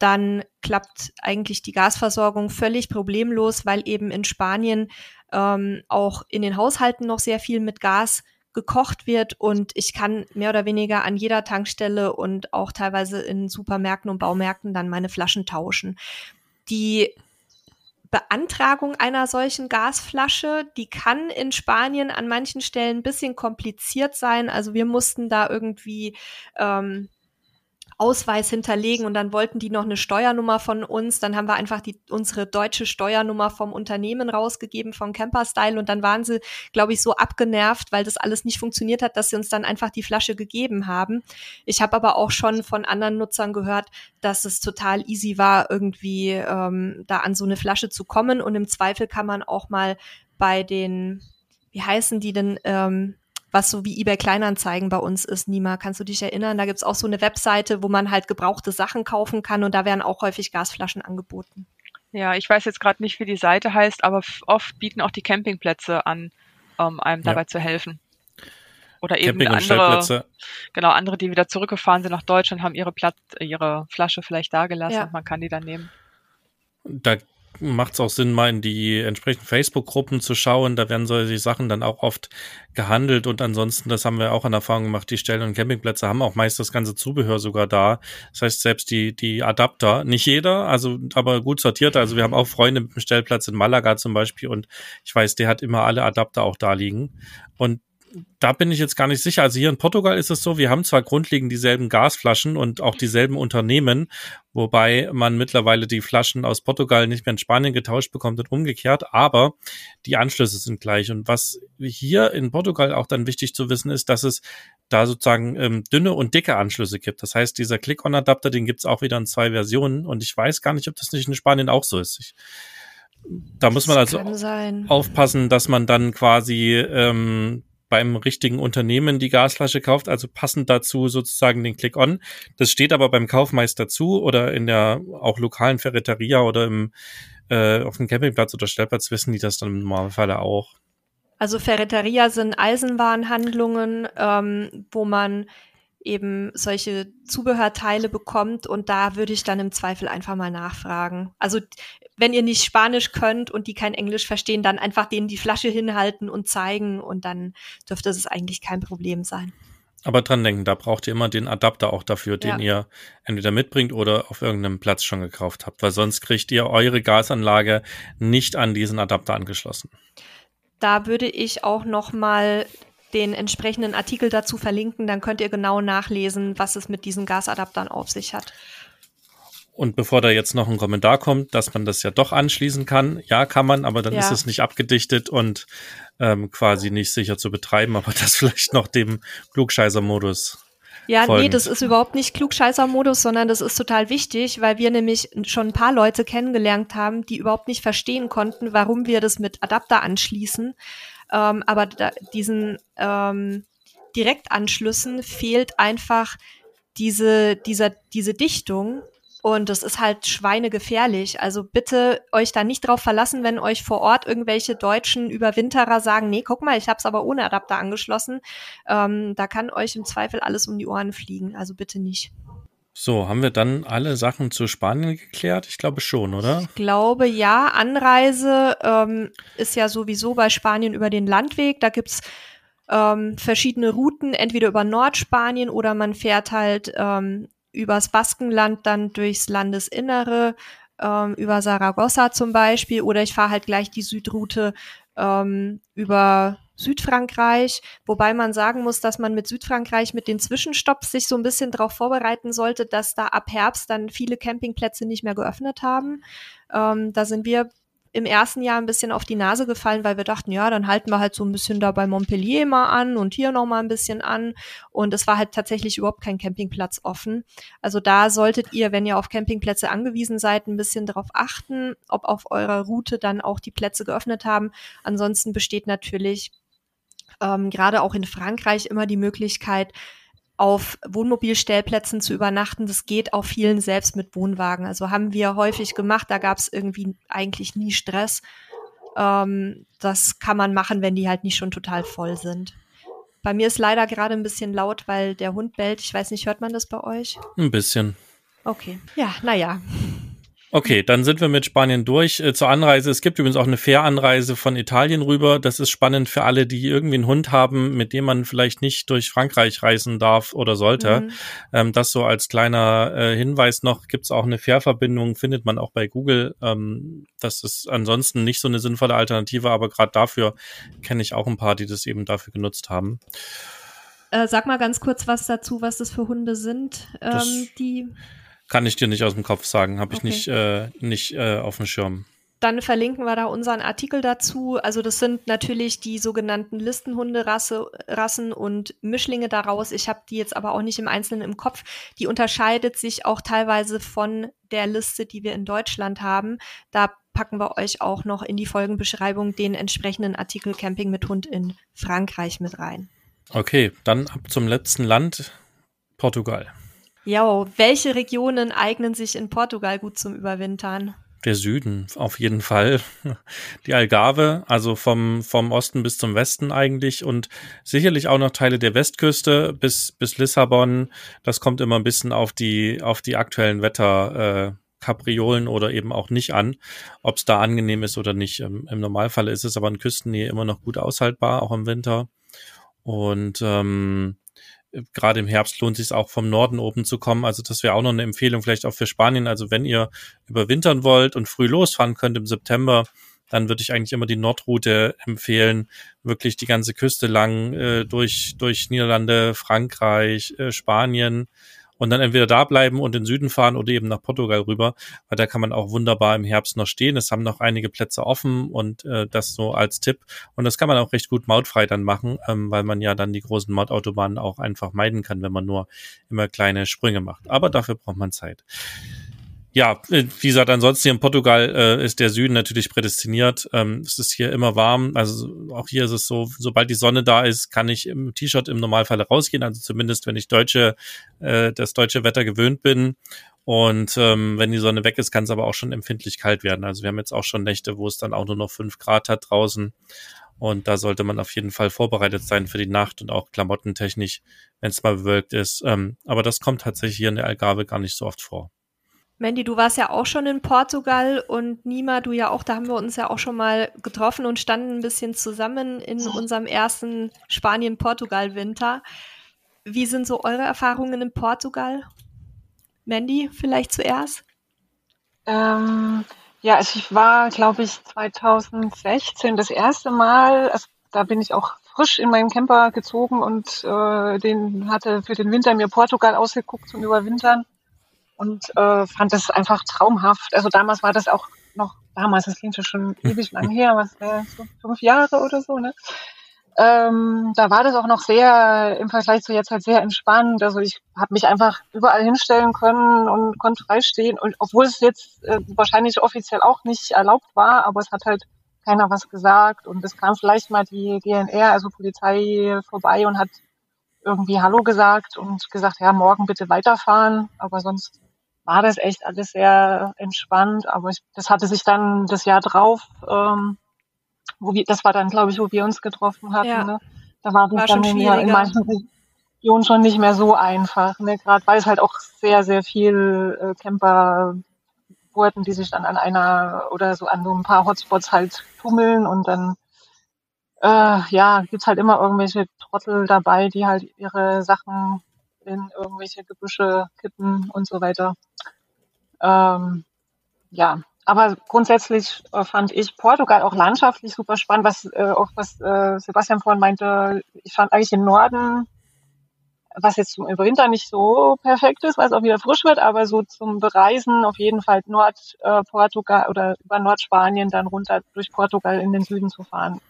dann klappt eigentlich die Gasversorgung völlig problemlos, weil eben in Spanien ähm, auch in den Haushalten noch sehr viel mit Gas gekocht wird und ich kann mehr oder weniger an jeder Tankstelle und auch teilweise in Supermärkten und Baumärkten dann meine Flaschen tauschen. Die Beantragung einer solchen Gasflasche, die kann in Spanien an manchen Stellen ein bisschen kompliziert sein. Also wir mussten da irgendwie ähm, Ausweis hinterlegen und dann wollten die noch eine Steuernummer von uns. Dann haben wir einfach die, unsere deutsche Steuernummer vom Unternehmen rausgegeben, von Camperstyle und dann waren sie, glaube ich, so abgenervt, weil das alles nicht funktioniert hat, dass sie uns dann einfach die Flasche gegeben haben. Ich habe aber auch schon von anderen Nutzern gehört, dass es total easy war, irgendwie ähm, da an so eine Flasche zu kommen und im Zweifel kann man auch mal bei den, wie heißen die denn, ähm, was so wie eBay Kleinanzeigen bei uns ist, Nima. Kannst du dich erinnern? Da gibt's auch so eine Webseite, wo man halt gebrauchte Sachen kaufen kann und da werden auch häufig Gasflaschen angeboten. Ja, ich weiß jetzt gerade nicht, wie die Seite heißt, aber oft bieten auch die Campingplätze an, um einem dabei ja. zu helfen. Oder eben andere, genau, andere, die wieder zurückgefahren sind nach Deutschland, haben ihre Platz, ihre Flasche vielleicht da gelassen ja. und man kann die dann nehmen. Da macht es auch Sinn, mal in die entsprechenden Facebook-Gruppen zu schauen. Da werden solche Sachen dann auch oft gehandelt. Und ansonsten, das haben wir auch an Erfahrung gemacht, die Stellen und Campingplätze haben auch meist das ganze Zubehör sogar da. Das heißt, selbst die, die Adapter, nicht jeder, also aber gut sortiert. Also wir haben auch Freunde mit dem Stellplatz in Malaga zum Beispiel und ich weiß, der hat immer alle Adapter auch da liegen. Und da bin ich jetzt gar nicht sicher. Also hier in Portugal ist es so, wir haben zwar grundlegend dieselben Gasflaschen und auch dieselben Unternehmen, wobei man mittlerweile die Flaschen aus Portugal nicht mehr in Spanien getauscht bekommt und umgekehrt, aber die Anschlüsse sind gleich. Und was hier in Portugal auch dann wichtig zu wissen ist, dass es da sozusagen ähm, dünne und dicke Anschlüsse gibt. Das heißt, dieser Click-on-Adapter, den gibt's auch wieder in zwei Versionen und ich weiß gar nicht, ob das nicht in Spanien auch so ist. Ich, da muss man also aufpassen, dass man dann quasi ähm, beim richtigen Unternehmen die Gasflasche kauft, also passend dazu sozusagen den Click-On. Das steht aber beim Kaufmeister zu oder in der auch lokalen Ferreteria oder im, äh, auf dem Campingplatz oder Stellplatz wissen die das dann im Normalfall auch. Also Ferreteria sind Eisenwarenhandlungen, ähm, wo man eben solche Zubehörteile bekommt und da würde ich dann im Zweifel einfach mal nachfragen. Also wenn ihr nicht Spanisch könnt und die kein Englisch verstehen, dann einfach denen die Flasche hinhalten und zeigen und dann dürfte es eigentlich kein Problem sein. Aber dran denken, da braucht ihr immer den Adapter auch dafür, den ja. ihr entweder mitbringt oder auf irgendeinem Platz schon gekauft habt, weil sonst kriegt ihr eure Gasanlage nicht an diesen Adapter angeschlossen. Da würde ich auch noch mal den entsprechenden Artikel dazu verlinken, dann könnt ihr genau nachlesen, was es mit diesen Gasadaptern auf sich hat. Und bevor da jetzt noch ein Kommentar kommt, dass man das ja doch anschließen kann, ja, kann man, aber dann ja. ist es nicht abgedichtet und ähm, quasi nicht sicher zu betreiben, aber das vielleicht noch dem Klugscheißer-Modus. Ja, folgend. nee, das ist überhaupt nicht Klugscheißer-Modus, sondern das ist total wichtig, weil wir nämlich schon ein paar Leute kennengelernt haben, die überhaupt nicht verstehen konnten, warum wir das mit Adapter anschließen. Ähm, aber da, diesen ähm, Direktanschlüssen fehlt einfach diese, dieser, diese Dichtung und das ist halt schweinegefährlich. Also bitte euch da nicht drauf verlassen, wenn euch vor Ort irgendwelche deutschen Überwinterer sagen, nee, guck mal, ich habe es aber ohne Adapter angeschlossen. Ähm, da kann euch im Zweifel alles um die Ohren fliegen. Also bitte nicht. So, haben wir dann alle Sachen zu Spanien geklärt? Ich glaube schon, oder? Ich glaube ja. Anreise ähm, ist ja sowieso bei Spanien über den Landweg. Da gibt's ähm, verschiedene Routen, entweder über Nordspanien oder man fährt halt ähm, übers Baskenland dann durchs Landesinnere, ähm, über Saragossa zum Beispiel, oder ich fahre halt gleich die Südroute ähm, über Südfrankreich, wobei man sagen muss, dass man mit Südfrankreich mit den Zwischenstopps sich so ein bisschen darauf vorbereiten sollte, dass da ab Herbst dann viele Campingplätze nicht mehr geöffnet haben. Ähm, da sind wir im ersten Jahr ein bisschen auf die Nase gefallen, weil wir dachten, ja, dann halten wir halt so ein bisschen da bei Montpellier mal an und hier noch mal ein bisschen an. Und es war halt tatsächlich überhaupt kein Campingplatz offen. Also da solltet ihr, wenn ihr auf Campingplätze angewiesen seid, ein bisschen darauf achten, ob auf eurer Route dann auch die Plätze geöffnet haben. Ansonsten besteht natürlich ähm, gerade auch in Frankreich immer die Möglichkeit, auf Wohnmobilstellplätzen zu übernachten. Das geht auch vielen selbst mit Wohnwagen. Also haben wir häufig gemacht. Da gab es irgendwie eigentlich nie Stress. Ähm, das kann man machen, wenn die halt nicht schon total voll sind. Bei mir ist leider gerade ein bisschen laut, weil der Hund bellt. Ich weiß nicht, hört man das bei euch? Ein bisschen. Okay. Ja, naja. Okay, dann sind wir mit Spanien durch. Äh, zur Anreise. Es gibt übrigens auch eine Fähranreise von Italien rüber. Das ist spannend für alle, die irgendwie einen Hund haben, mit dem man vielleicht nicht durch Frankreich reisen darf oder sollte. Mhm. Ähm, das so als kleiner äh, Hinweis noch. Gibt es auch eine Fährverbindung, findet man auch bei Google. Ähm, das ist ansonsten nicht so eine sinnvolle Alternative, aber gerade dafür kenne ich auch ein paar, die das eben dafür genutzt haben. Äh, sag mal ganz kurz was dazu, was das für Hunde sind, ähm, die kann ich dir nicht aus dem Kopf sagen, habe ich okay. nicht, äh, nicht äh, auf dem Schirm. Dann verlinken wir da unseren Artikel dazu. Also das sind natürlich die sogenannten Listenhunderassen und Mischlinge daraus. Ich habe die jetzt aber auch nicht im Einzelnen im Kopf. Die unterscheidet sich auch teilweise von der Liste, die wir in Deutschland haben. Da packen wir euch auch noch in die Folgenbeschreibung den entsprechenden Artikel Camping mit Hund in Frankreich mit rein. Okay, dann ab zum letzten Land, Portugal. Ja, welche Regionen eignen sich in Portugal gut zum Überwintern? Der Süden, auf jeden Fall. Die Algarve, also vom, vom Osten bis zum Westen eigentlich und sicherlich auch noch Teile der Westküste bis, bis Lissabon. Das kommt immer ein bisschen auf die, auf die aktuellen Wetter, äh, oder eben auch nicht an, ob es da angenehm ist oder nicht. Im, Im Normalfall ist es aber in Küstennähe immer noch gut aushaltbar, auch im Winter. Und ähm, gerade im Herbst lohnt sich auch vom Norden oben zu kommen. Also das wäre auch noch eine Empfehlung vielleicht auch für Spanien. Also wenn ihr überwintern wollt und früh losfahren könnt im September, dann würde ich eigentlich immer die Nordroute empfehlen, wirklich die ganze Küste lang äh, durch durch Niederlande, Frankreich, äh, Spanien und dann entweder da bleiben und in den Süden fahren oder eben nach Portugal rüber, weil da kann man auch wunderbar im Herbst noch stehen. Es haben noch einige Plätze offen und äh, das so als Tipp. Und das kann man auch recht gut mautfrei dann machen, ähm, weil man ja dann die großen Mautautobahnen auch einfach meiden kann, wenn man nur immer kleine Sprünge macht. Aber dafür braucht man Zeit ja, äh, wie gesagt, ansonsten hier in Portugal äh, ist der Süden natürlich prädestiniert. Ähm, es ist hier immer warm. Also auch hier ist es so, sobald die Sonne da ist, kann ich im T-Shirt im Normalfall rausgehen. Also zumindest, wenn ich deutsche, äh, das deutsche Wetter gewöhnt bin. Und ähm, wenn die Sonne weg ist, kann es aber auch schon empfindlich kalt werden. Also wir haben jetzt auch schon Nächte, wo es dann auch nur noch fünf Grad hat draußen. Und da sollte man auf jeden Fall vorbereitet sein für die Nacht und auch klamottentechnisch, wenn es mal bewölkt ist. Ähm, aber das kommt tatsächlich hier in der Algarve gar nicht so oft vor. Mandy, du warst ja auch schon in Portugal und Nima, du ja auch, da haben wir uns ja auch schon mal getroffen und standen ein bisschen zusammen in unserem ersten Spanien-Portugal-Winter. Wie sind so eure Erfahrungen in Portugal? Mandy, vielleicht zuerst? Ähm, ja, also ich war, glaube ich, 2016 das erste Mal, also da bin ich auch frisch in meinen Camper gezogen und äh, den hatte für den Winter mir Portugal ausgeguckt zum Überwintern und äh, fand das einfach traumhaft. Also damals war das auch noch, damals, das klingt schon ewig lang her, was, äh, so fünf Jahre oder so, ne? Ähm, da war das auch noch sehr, im Vergleich zu jetzt halt sehr entspannt. Also ich habe mich einfach überall hinstellen können und konnte freistehen. Und obwohl es jetzt äh, wahrscheinlich offiziell auch nicht erlaubt war, aber es hat halt keiner was gesagt. Und es kam vielleicht mal die GNR, also Polizei, vorbei und hat irgendwie Hallo gesagt und gesagt, ja, morgen bitte weiterfahren. Aber sonst war das echt alles sehr entspannt. Aber ich, das hatte sich dann das Jahr drauf ähm, wo wir, das war dann, glaube ich, wo wir uns getroffen hatten. Ja. Ne? Da war, war dann in, in manchen Regionen schon nicht mehr so einfach, ne? gerade weil es halt auch sehr, sehr viel äh, Camper wurden, die sich dann an einer oder so an so ein paar Hotspots halt tummeln und dann äh, ja, gibt's halt immer irgendwelche Trottel dabei, die halt ihre Sachen in irgendwelche Gebüsche kippen und so weiter. Ähm, ja, aber grundsätzlich äh, fand ich Portugal auch landschaftlich super spannend, was äh, auch was äh, Sebastian vorhin meinte. Ich fand eigentlich den Norden, was jetzt zum Winter nicht so perfekt ist, weil es auch wieder frisch wird, aber so zum Bereisen auf jeden Fall Nordportugal äh, oder über Nordspanien dann runter durch Portugal in den Süden zu fahren.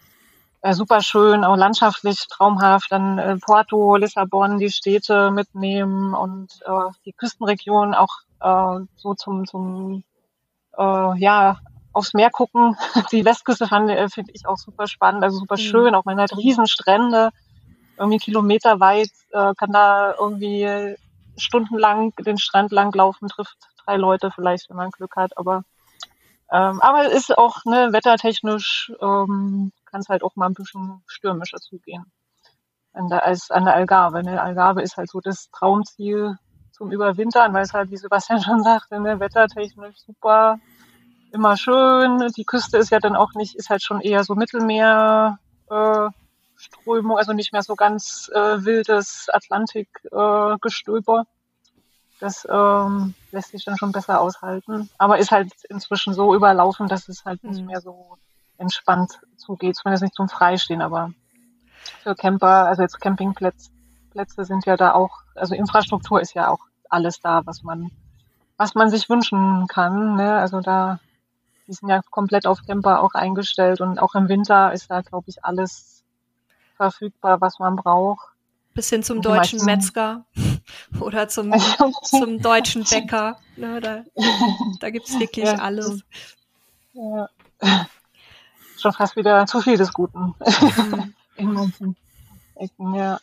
Äh, super schön, auch landschaftlich traumhaft. Dann äh, Porto, Lissabon, die Städte mitnehmen und äh, die Küstenregion auch äh, so zum zum äh, ja, aufs Meer gucken. Die Westküste äh, finde ich auch super spannend, also super mhm. schön. Auch man hat Riesenstrände, irgendwie kilometerweit, äh, kann da irgendwie stundenlang den Strand lang laufen, trifft drei Leute vielleicht, wenn man Glück hat. Aber ähm, aber ist auch ne, wettertechnisch ähm, kann es halt auch mal ein bisschen stürmischer zugehen. An der, als an der Algarve. Ne? Algarve ist halt so das Traumziel zum Überwintern, weil es halt, wie Sebastian schon sagte, ne, wettertechnisch super, immer schön. Die Küste ist ja dann auch nicht, ist halt schon eher so Mittelmeer, äh, Strömung, also nicht mehr so ganz äh, wildes Atlantikgestöber. Äh, das ähm, lässt sich dann schon besser aushalten. Aber ist halt inzwischen so überlaufen, dass es halt nicht mhm. mehr so entspannt zugeht. Zumindest nicht zum Freistehen, aber für Camper, also jetzt Campingplätze Plätze sind ja da auch, also Infrastruktur ist ja auch alles da, was man, was man sich wünschen kann. Ne? Also da, die sind ja komplett auf Camper auch eingestellt und auch im Winter ist da, glaube ich, alles verfügbar, was man braucht. Bis hin zum deutschen Metzger oder zum, zum deutschen Bäcker. Ne, da da gibt es wirklich ja, alles. Ja. Schon fast wieder zu viel des Guten. Mhm. In manchen Ecken, ja.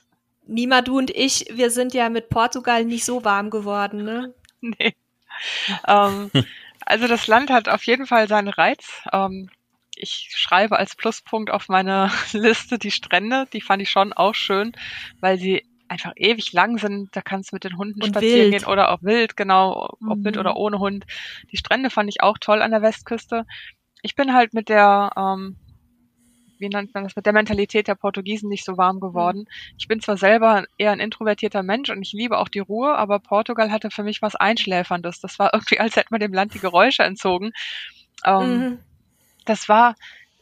Nima, du und ich, wir sind ja mit Portugal nicht so warm geworden, ne? Nee. ähm, also das Land hat auf jeden Fall seinen Reiz. Ähm, ich schreibe als Pluspunkt auf meine Liste die Strände. Die fand ich schon auch schön, weil sie einfach ewig lang sind. Da kannst du mit den Hunden und spazieren wild. gehen oder auch wild, genau, ob mhm. mit oder ohne Hund. Die Strände fand ich auch toll an der Westküste. Ich bin halt mit der ähm, wie nennt man das, mit der Mentalität der Portugiesen nicht so warm geworden. Mhm. Ich bin zwar selber eher ein introvertierter Mensch und ich liebe auch die Ruhe, aber Portugal hatte für mich was Einschläferndes. Das war irgendwie, als hätte man dem Land die Geräusche entzogen. Ähm, mhm. Das war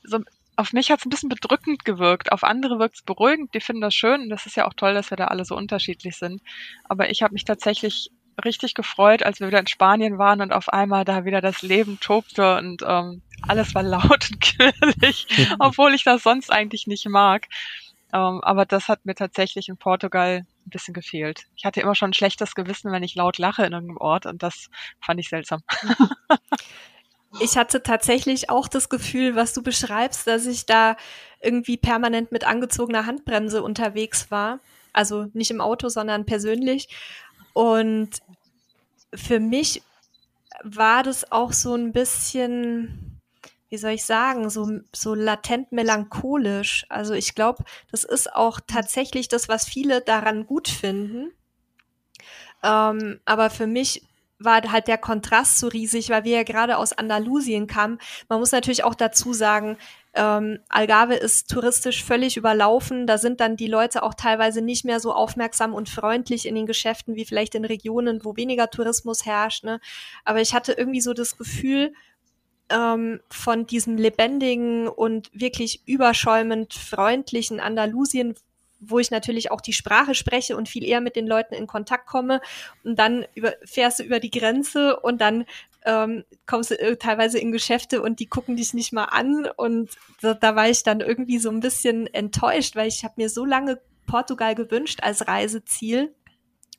so, auf mich hat es ein bisschen bedrückend gewirkt. Auf andere wirkt es beruhigend. Die finden das schön. Das ist ja auch toll, dass wir da alle so unterschiedlich sind. Aber ich habe mich tatsächlich richtig gefreut, als wir wieder in Spanien waren und auf einmal da wieder das Leben tobte und ähm, alles war laut und quirlig, obwohl ich das sonst eigentlich nicht mag. Ähm, aber das hat mir tatsächlich in Portugal ein bisschen gefehlt. Ich hatte immer schon ein schlechtes Gewissen, wenn ich laut lache in irgendeinem Ort und das fand ich seltsam. Ich hatte tatsächlich auch das Gefühl, was du beschreibst, dass ich da irgendwie permanent mit angezogener Handbremse unterwegs war. Also nicht im Auto, sondern persönlich. Und für mich war das auch so ein bisschen, wie soll ich sagen, so, so latent melancholisch. Also ich glaube, das ist auch tatsächlich das, was viele daran gut finden. Ähm, aber für mich war halt der Kontrast so riesig, weil wir ja gerade aus Andalusien kamen. Man muss natürlich auch dazu sagen, ähm, Algarve ist touristisch völlig überlaufen. Da sind dann die Leute auch teilweise nicht mehr so aufmerksam und freundlich in den Geschäften wie vielleicht in Regionen, wo weniger Tourismus herrscht. Ne? Aber ich hatte irgendwie so das Gefühl, ähm, von diesem lebendigen und wirklich überschäumend freundlichen Andalusien, wo ich natürlich auch die Sprache spreche und viel eher mit den Leuten in Kontakt komme. Und dann über, fährst du über die Grenze und dann ähm, kommst du äh, teilweise in Geschäfte und die gucken dich nicht mal an. Und da, da war ich dann irgendwie so ein bisschen enttäuscht, weil ich habe mir so lange Portugal gewünscht als Reiseziel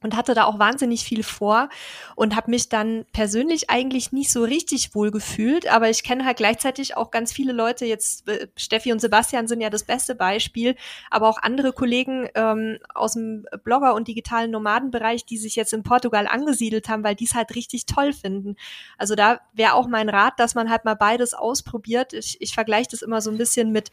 und hatte da auch wahnsinnig viel vor und habe mich dann persönlich eigentlich nicht so richtig wohl gefühlt, aber ich kenne halt gleichzeitig auch ganz viele Leute, jetzt äh, Steffi und Sebastian sind ja das beste Beispiel, aber auch andere Kollegen ähm, aus dem Blogger- und digitalen Nomadenbereich, die sich jetzt in Portugal angesiedelt haben, weil die es halt richtig toll finden. Also da wäre auch mein Rat, dass man halt mal beides ausprobiert. Ich, ich vergleiche das immer so ein bisschen mit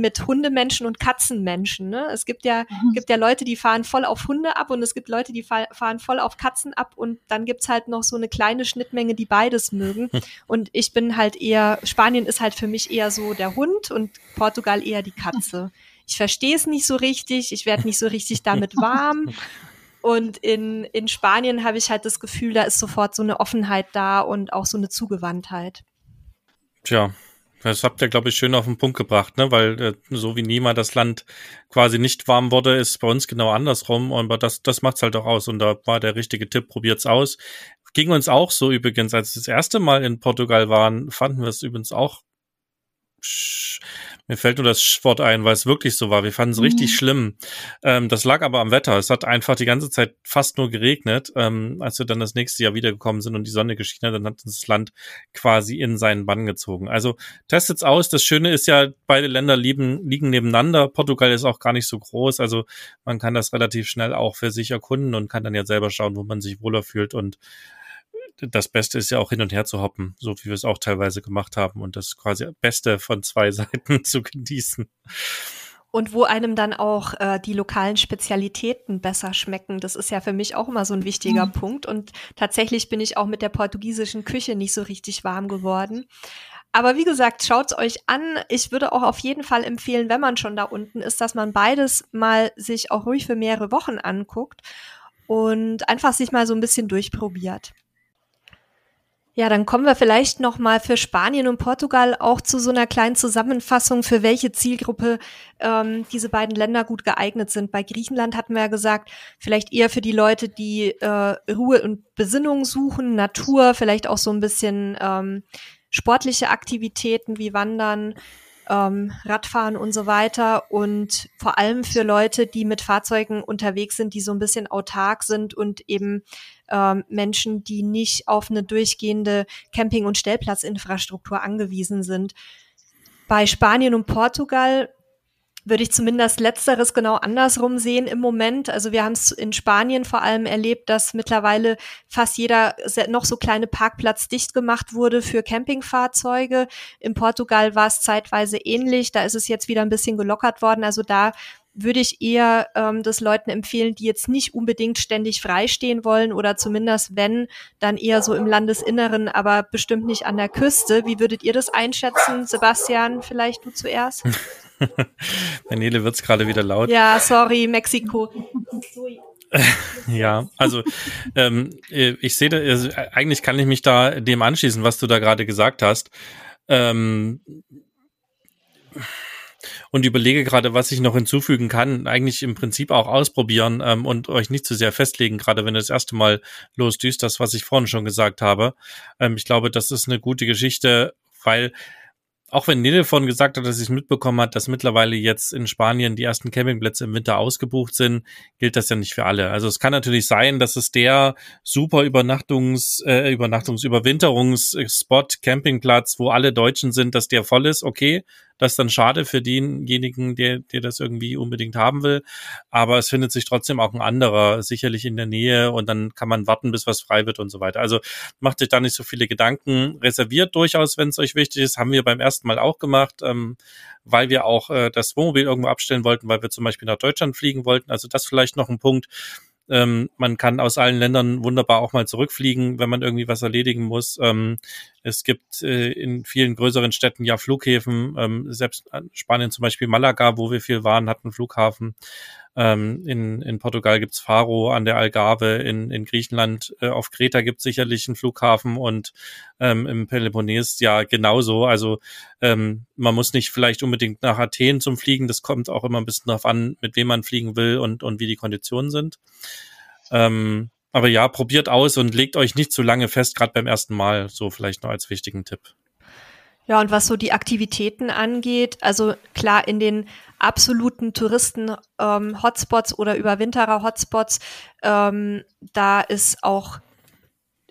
mit Hundemenschen und Katzenmenschen. Ne? Es gibt ja, mhm. gibt ja Leute, die fahren voll auf Hunde ab und es gibt Leute, die fahren voll auf Katzen ab und dann gibt's halt noch so eine kleine Schnittmenge, die beides mögen. Und ich bin halt eher, Spanien ist halt für mich eher so der Hund und Portugal eher die Katze. Ich verstehe es nicht so richtig, ich werde nicht so richtig damit warm. Und in, in Spanien habe ich halt das Gefühl, da ist sofort so eine Offenheit da und auch so eine Zugewandtheit. Tja, das habt ihr, glaube ich, schön auf den Punkt gebracht, ne? Weil äh, so wie Nima das Land quasi nicht warm wurde, ist bei uns genau andersrum. Aber das, das macht's halt auch aus. Und da war der richtige Tipp, probiert's aus. Ging uns auch so übrigens, als wir das erste Mal in Portugal waren, fanden wir es übrigens auch mir fällt nur das Wort ein, weil es wirklich so war. Wir fanden es mhm. richtig schlimm. Ähm, das lag aber am Wetter. Es hat einfach die ganze Zeit fast nur geregnet. Ähm, als wir dann das nächste Jahr wiedergekommen sind und die Sonne geschienen hat, dann hat uns das Land quasi in seinen Bann gezogen. Also testet's aus. Das Schöne ist ja, beide Länder liegen, liegen nebeneinander. Portugal ist auch gar nicht so groß. Also man kann das relativ schnell auch für sich erkunden und kann dann ja selber schauen, wo man sich wohler fühlt und das Beste ist ja auch hin und her zu hoppen, so wie wir es auch teilweise gemacht haben und das quasi Beste von zwei Seiten zu genießen. Und wo einem dann auch äh, die lokalen Spezialitäten besser schmecken. Das ist ja für mich auch immer so ein wichtiger mhm. Punkt. Und tatsächlich bin ich auch mit der portugiesischen Küche nicht so richtig warm geworden. Aber wie gesagt, schaut's euch an. Ich würde auch auf jeden Fall empfehlen, wenn man schon da unten ist, dass man beides mal sich auch ruhig für mehrere Wochen anguckt und einfach sich mal so ein bisschen durchprobiert. Ja, dann kommen wir vielleicht noch mal für Spanien und Portugal auch zu so einer kleinen Zusammenfassung, für welche Zielgruppe ähm, diese beiden Länder gut geeignet sind. Bei Griechenland hatten wir ja gesagt, vielleicht eher für die Leute, die äh, Ruhe und Besinnung suchen, Natur, vielleicht auch so ein bisschen ähm, sportliche Aktivitäten wie Wandern, ähm, Radfahren und so weiter und vor allem für Leute, die mit Fahrzeugen unterwegs sind, die so ein bisschen autark sind und eben ähm, Menschen, die nicht auf eine durchgehende Camping- und Stellplatzinfrastruktur angewiesen sind. Bei Spanien und Portugal würde ich zumindest letzteres genau andersrum sehen im Moment. Also wir haben es in Spanien vor allem erlebt, dass mittlerweile fast jeder noch so kleine Parkplatz dicht gemacht wurde für Campingfahrzeuge. In Portugal war es zeitweise ähnlich. Da ist es jetzt wieder ein bisschen gelockert worden. Also da würde ich eher ähm, das Leuten empfehlen, die jetzt nicht unbedingt ständig freistehen wollen oder zumindest wenn, dann eher so im Landesinneren, aber bestimmt nicht an der Küste. Wie würdet ihr das einschätzen? Sebastian, vielleicht du zuerst? Daniele wird's gerade wieder laut. Ja, sorry, Mexiko. ja, also ähm, ich sehe, da, also, eigentlich kann ich mich da dem anschließen, was du da gerade gesagt hast. Ähm, und überlege gerade, was ich noch hinzufügen kann. Eigentlich im Prinzip auch ausprobieren ähm, und euch nicht zu sehr festlegen, gerade wenn ihr das erste Mal losdüst, das, was ich vorhin schon gesagt habe. Ähm, ich glaube, das ist eine gute Geschichte, weil auch wenn Nele vorhin gesagt hat, dass sie es mitbekommen hat, dass mittlerweile jetzt in Spanien die ersten Campingplätze im Winter ausgebucht sind, gilt das ja nicht für alle. Also es kann natürlich sein, dass es der super Übernachtungs, äh, Übernachtungs, Überwinterungsspot, Campingplatz, wo alle Deutschen sind, dass der voll ist, okay. Das ist dann schade für denjenigen, der, der das irgendwie unbedingt haben will. Aber es findet sich trotzdem auch ein anderer sicherlich in der Nähe und dann kann man warten, bis was frei wird und so weiter. Also macht euch da nicht so viele Gedanken. Reserviert durchaus, wenn es euch wichtig ist. Haben wir beim ersten Mal auch gemacht, ähm, weil wir auch äh, das Wohnmobil irgendwo abstellen wollten, weil wir zum Beispiel nach Deutschland fliegen wollten. Also das vielleicht noch ein Punkt ähm, man kann aus allen Ländern wunderbar auch mal zurückfliegen, wenn man irgendwie was erledigen muss. Ähm, es gibt äh, in vielen größeren Städten ja Flughäfen. Ähm, selbst Spanien zum Beispiel Malaga, wo wir viel waren, hat einen Flughafen. Ähm, in, in Portugal gibt's Faro an der Algarve, in, in Griechenland äh, auf Kreta gibt's sicherlich einen Flughafen und ähm, im Peloponnes ja genauso. Also ähm, man muss nicht vielleicht unbedingt nach Athen zum Fliegen, das kommt auch immer ein bisschen darauf an, mit wem man fliegen will und, und wie die Konditionen sind. Ähm, aber ja, probiert aus und legt euch nicht zu lange fest, gerade beim ersten Mal, so vielleicht noch als wichtigen Tipp. Ja, und was so die Aktivitäten angeht, also klar, in den absoluten Touristen-Hotspots ähm, oder Überwinterer-Hotspots, ähm, da ist auch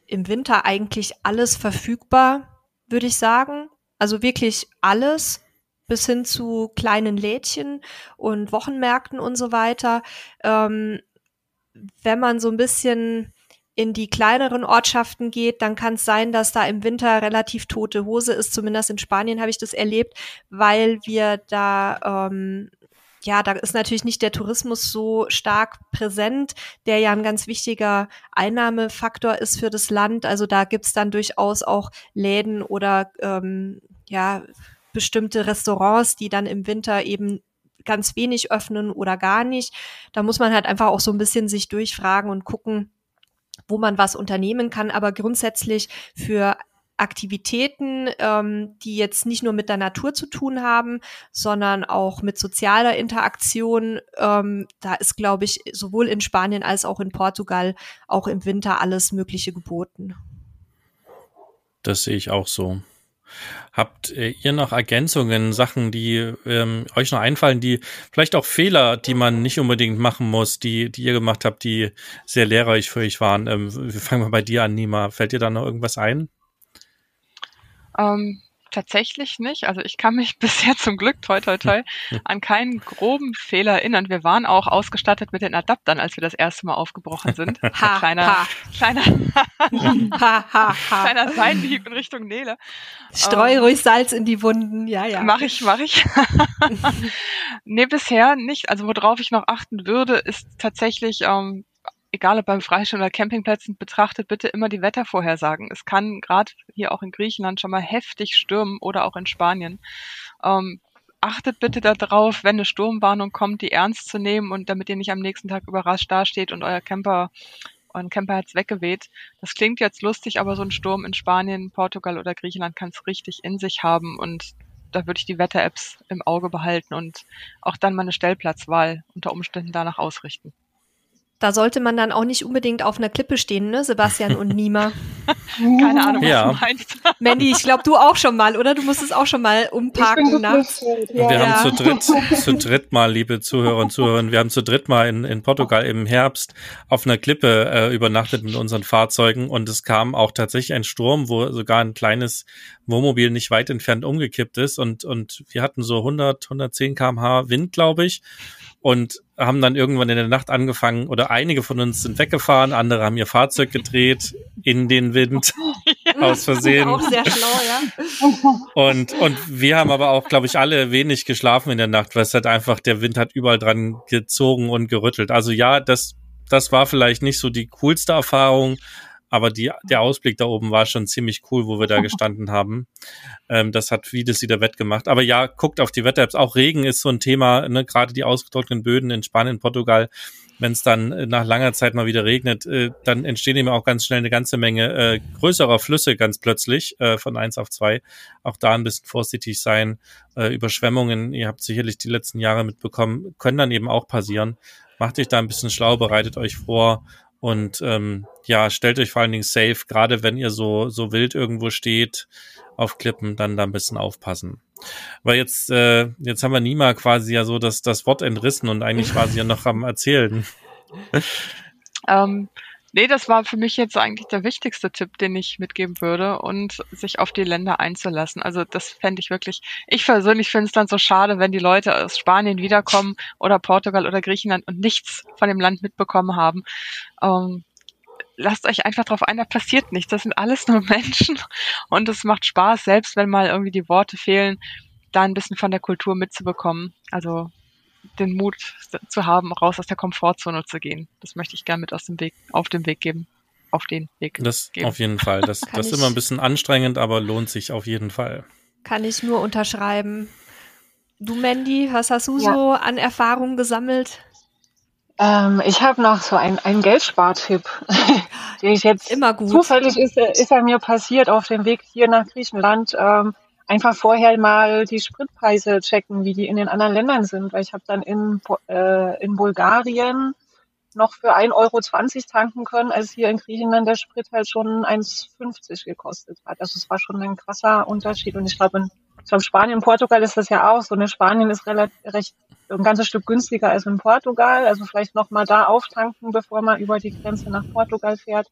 im Winter eigentlich alles verfügbar, würde ich sagen. Also wirklich alles bis hin zu kleinen Lädchen und Wochenmärkten und so weiter. Ähm, wenn man so ein bisschen in die kleineren Ortschaften geht, dann kann es sein, dass da im Winter relativ tote Hose ist. Zumindest in Spanien habe ich das erlebt, weil wir da ähm, ja, da ist natürlich nicht der Tourismus so stark präsent, der ja ein ganz wichtiger Einnahmefaktor ist für das Land. Also da gibt's dann durchaus auch Läden oder ähm, ja bestimmte Restaurants, die dann im Winter eben ganz wenig öffnen oder gar nicht. Da muss man halt einfach auch so ein bisschen sich durchfragen und gucken, wo man was unternehmen kann. Aber grundsätzlich für Aktivitäten, ähm, die jetzt nicht nur mit der Natur zu tun haben, sondern auch mit sozialer Interaktion. Ähm, da ist, glaube ich, sowohl in Spanien als auch in Portugal auch im Winter alles Mögliche geboten. Das sehe ich auch so. Habt äh, ihr noch Ergänzungen, Sachen, die ähm, euch noch einfallen, die vielleicht auch Fehler, die man nicht unbedingt machen muss, die, die ihr gemacht habt, die sehr lehrreich für euch waren? Ähm, wir fangen mal bei dir an, Nima. Fällt dir da noch irgendwas ein? Ähm, Tatsächlich nicht. Also ich kann mich bisher zum Glück, toi toi toi, an keinen groben Fehler erinnern. Wir waren auch ausgestattet mit den Adaptern, als wir das erste Mal aufgebrochen sind. ha, kleiner, ha. kleiner, ha, ha, ha. kleiner Seitenhieb in Richtung Nele. Streu ähm, ruhig Salz in die Wunden, ja, ja. Mach ich, mach ich. nee, bisher nicht. Also worauf ich noch achten würde, ist tatsächlich, ähm, egal ob beim Freistehen oder Campingplätzen, betrachtet bitte immer die Wettervorhersagen. Es kann gerade hier auch in Griechenland schon mal heftig stürmen oder auch in Spanien. Ähm, achtet bitte darauf, wenn eine Sturmwarnung kommt, die ernst zu nehmen und damit ihr nicht am nächsten Tag überrascht dasteht und euer Camper euren Camper hat's weggeweht. Das klingt jetzt lustig, aber so ein Sturm in Spanien, Portugal oder Griechenland kann es richtig in sich haben und da würde ich die Wetter-Apps im Auge behalten und auch dann meine Stellplatzwahl unter Umständen danach ausrichten. Da sollte man dann auch nicht unbedingt auf einer Klippe stehen, ne, Sebastian und Nima. Keine Ahnung, was ja. du meinst. Mandy, ich glaube, du auch schon mal, oder? Du musstest auch schon mal umparken nachts. Ja. Wir haben zu dritt, zu dritt mal, liebe Zuhörer und Zuhörer, wir haben zu dritt mal in, in Portugal im Herbst auf einer Klippe äh, übernachtet mit unseren Fahrzeugen und es kam auch tatsächlich ein Sturm, wo sogar ein kleines Wohnmobil nicht weit entfernt umgekippt ist und, und wir hatten so 100, 110 kmh Wind, glaube ich und haben dann irgendwann in der Nacht angefangen, oder einige von uns sind weggefahren, andere haben ihr Fahrzeug gedreht in den Wind aus Versehen. Auch sehr schlau, ja. Und, und wir haben aber auch, glaube ich, alle wenig geschlafen in der Nacht, weil es halt einfach, der Wind hat überall dran gezogen und gerüttelt. Also ja, das, das war vielleicht nicht so die coolste Erfahrung, aber die, der Ausblick da oben war schon ziemlich cool, wo wir da gestanden haben. Ähm, das hat vieles wieder wettgemacht. Aber ja, guckt auf die Wetter-Apps. Auch Regen ist so ein Thema, ne? gerade die ausgetrockneten Böden in Spanien, Portugal. Wenn es dann äh, nach langer Zeit mal wieder regnet, äh, dann entstehen eben auch ganz schnell eine ganze Menge äh, größerer Flüsse ganz plötzlich äh, von eins auf zwei. Auch da ein bisschen vorsichtig sein. Äh, Überschwemmungen, ihr habt sicherlich die letzten Jahre mitbekommen, können dann eben auch passieren. Macht euch da ein bisschen schlau, bereitet euch vor und ähm, ja, stellt euch vor allen Dingen safe, gerade wenn ihr so, so wild irgendwo steht auf Klippen, dann da ein bisschen aufpassen. Weil jetzt, äh, jetzt haben wir Nima quasi ja so das, das Wort entrissen und eigentlich war sie ja noch am Erzählen. Ähm, Nee, das war für mich jetzt eigentlich der wichtigste Tipp, den ich mitgeben würde und sich auf die Länder einzulassen. Also das fände ich wirklich, ich persönlich finde es dann so schade, wenn die Leute aus Spanien wiederkommen oder Portugal oder Griechenland und nichts von dem Land mitbekommen haben. Ähm, lasst euch einfach drauf ein, da passiert nichts. Das sind alles nur Menschen und es macht Spaß, selbst wenn mal irgendwie die Worte fehlen, da ein bisschen von der Kultur mitzubekommen. Also den Mut zu haben, raus aus der Komfortzone zu gehen. Das möchte ich gerne mit aus dem Weg, auf dem Weg geben. Auf den Weg. Das geben. auf jeden Fall. Das, das ist immer ein bisschen anstrengend, aber lohnt sich auf jeden Fall. Kann ich nur unterschreiben. Du, Mandy, was hast du ja. so an Erfahrungen gesammelt? Ähm, ich habe noch so einen, einen Geldspartipp, den ich jetzt Immer gut. zufällig ist, ist er mir passiert auf dem Weg hier nach Griechenland. Ähm, einfach vorher mal die Spritpreise checken, wie die in den anderen Ländern sind. Weil ich habe dann in, äh, in Bulgarien noch für 1,20 Euro tanken können, als hier in Griechenland der Sprit halt schon 1,50 gekostet hat. Also es war schon ein krasser Unterschied. Und ich glaube, in ich glaube, Spanien, Portugal ist das ja auch so. Ne? Spanien ist relativ, recht, ein ganzes Stück günstiger als in Portugal. Also vielleicht nochmal da auftanken, bevor man über die Grenze nach Portugal fährt.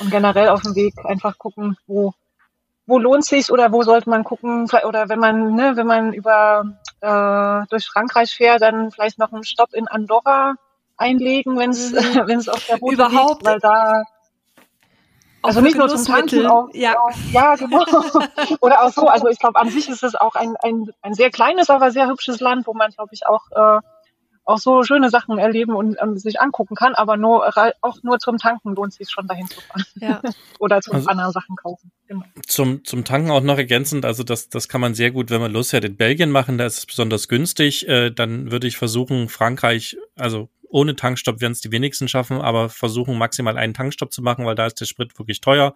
Und generell auf dem Weg einfach gucken, wo wo lohnt sich oder wo sollte man gucken oder wenn man ne, wenn man über äh, durch Frankreich fährt, dann vielleicht noch einen Stopp in Andorra einlegen, wenn es mhm. wenn es auf der Route Überhaupt, liegt, weil da also nicht nur zum Tanzen, auch, ja. Auch, ja, genau. Oder auch so. Also ich glaube, an sich ist es auch ein, ein, ein sehr kleines, aber sehr hübsches Land, wo man, glaube ich, auch äh, auch so schöne Sachen erleben und ähm, sich angucken kann, aber nur auch nur zum Tanken lohnt sich schon dahin zu fahren. Ja. Oder zum also, anderen Sachen kaufen. Genau. Zum, zum Tanken auch noch ergänzend, also das, das kann man sehr gut, wenn man losfährt, in Belgien machen, da ist es besonders günstig. Äh, dann würde ich versuchen, Frankreich, also ohne Tankstopp werden es die wenigsten schaffen, aber versuchen maximal einen Tankstopp zu machen, weil da ist der Sprit wirklich teuer.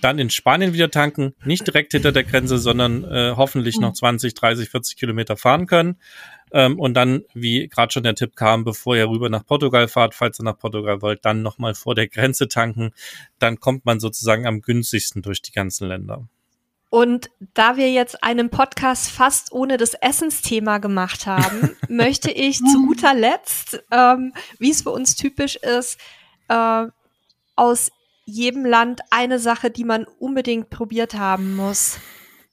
Dann in Spanien wieder tanken, nicht direkt hinter der Grenze, sondern äh, hoffentlich noch 20, 30, 40 Kilometer fahren können. Ähm, und dann, wie gerade schon der Tipp kam, bevor ihr rüber nach Portugal fahrt, falls ihr nach Portugal wollt, dann nochmal vor der Grenze tanken. Dann kommt man sozusagen am günstigsten durch die ganzen Länder. Und da wir jetzt einen Podcast fast ohne das Essensthema gemacht haben, möchte ich zu guter Letzt, ähm, wie es für uns typisch ist, äh, aus jedem Land eine Sache, die man unbedingt probiert haben muss,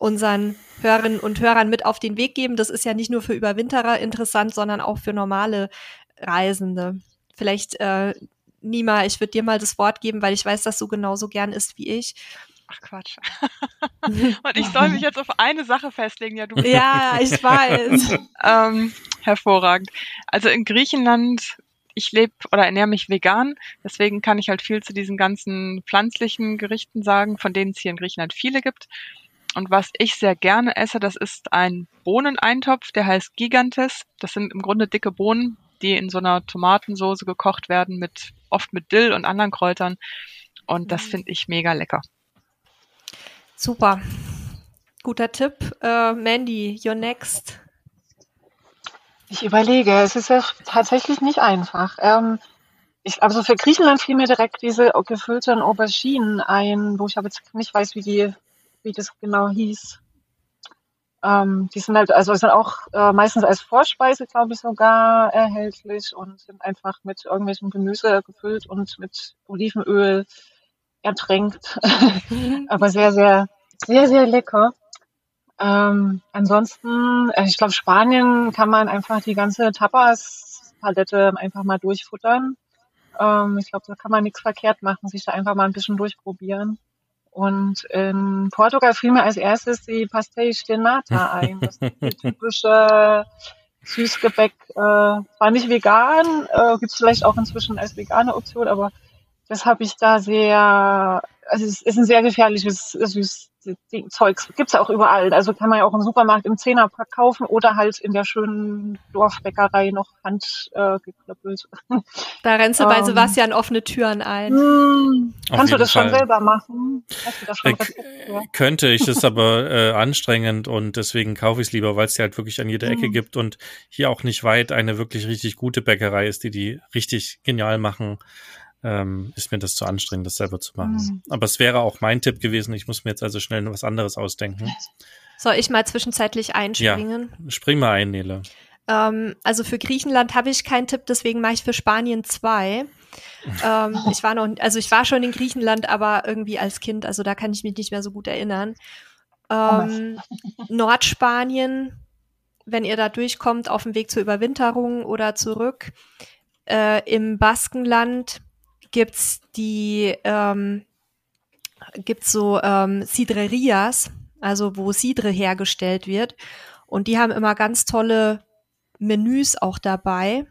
unseren Hörerinnen und Hörern mit auf den Weg geben. Das ist ja nicht nur für Überwinterer interessant, sondern auch für normale Reisende. Vielleicht, äh, Nima, ich würde dir mal das Wort geben, weil ich weiß, dass du genauso gern isst wie ich. Ach Quatsch. Und ich soll mich jetzt auf eine Sache festlegen. Ja, du. Ja, ich weiß. ähm, hervorragend. Also in Griechenland, ich lebe oder ernähre mich vegan, deswegen kann ich halt viel zu diesen ganzen pflanzlichen Gerichten sagen, von denen es hier in Griechenland viele gibt. Und was ich sehr gerne esse, das ist ein Bohneneintopf, der heißt Gigantes. Das sind im Grunde dicke Bohnen, die in so einer Tomatensoße gekocht werden, mit oft mit Dill und anderen Kräutern. Und das mhm. finde ich mega lecker. Super. Guter Tipp. Äh, Mandy, you're next. Ich überlege, es ist ja tatsächlich nicht einfach. Ähm, ich, also für Griechenland fiel mir direkt diese gefüllten Auberginen ein, wo ich aber jetzt nicht weiß, wie die wie das genau hieß. Ähm, die sind halt, also sind auch äh, meistens als Vorspeise, glaube ich, sogar erhältlich und sind einfach mit irgendwelchem Gemüse gefüllt und mit Olivenöl ertränkt. Aber sehr, sehr, sehr, sehr lecker. Ähm, ansonsten, äh, ich glaube, Spanien kann man einfach die ganze Tapas-Palette einfach mal durchfuttern. Ähm, ich glaube, da kann man nichts verkehrt machen, sich da einfach mal ein bisschen durchprobieren. Und in Portugal fiel mir als erstes die Pastéis de Nata ein. Das ist die typische Süßgebäck, äh, war nicht vegan, äh, gibt es vielleicht auch inzwischen als vegane Option, aber das habe ich da sehr, also es ist ein sehr gefährliches Süß, Zeugs gibt's ja auch überall. Also kann man ja auch im Supermarkt im Zehnerpack kaufen oder halt in der schönen Dorfbäckerei noch handgeklöppelt. Äh, da rennst du bei ähm, Sebastian offene Türen ein. Mh, hm, kannst du das Fall. schon selber machen? Das schon äh, könnte ich, ist aber äh, anstrengend und deswegen kaufe ich es lieber, weil es ja halt wirklich an jeder Ecke mhm. gibt und hier auch nicht weit eine wirklich richtig gute Bäckerei ist, die die richtig genial machen ähm, ist mir das zu anstrengend, das selber zu machen. Mhm. Aber es wäre auch mein Tipp gewesen. Ich muss mir jetzt also schnell noch was anderes ausdenken. Soll ich mal zwischenzeitlich einspringen? Ja, spring mal ein, Nele. Ähm, also für Griechenland habe ich keinen Tipp, deswegen mache ich für Spanien zwei. ähm, ich war noch, also ich war schon in Griechenland, aber irgendwie als Kind, also da kann ich mich nicht mehr so gut erinnern. Ähm, Nordspanien, wenn ihr da durchkommt, auf dem Weg zur Überwinterung oder zurück. Äh, Im Baskenland gibt's die, ähm, gibt's so ähm, Sidrerias, also wo Sidre hergestellt wird. Und die haben immer ganz tolle Menüs auch dabei.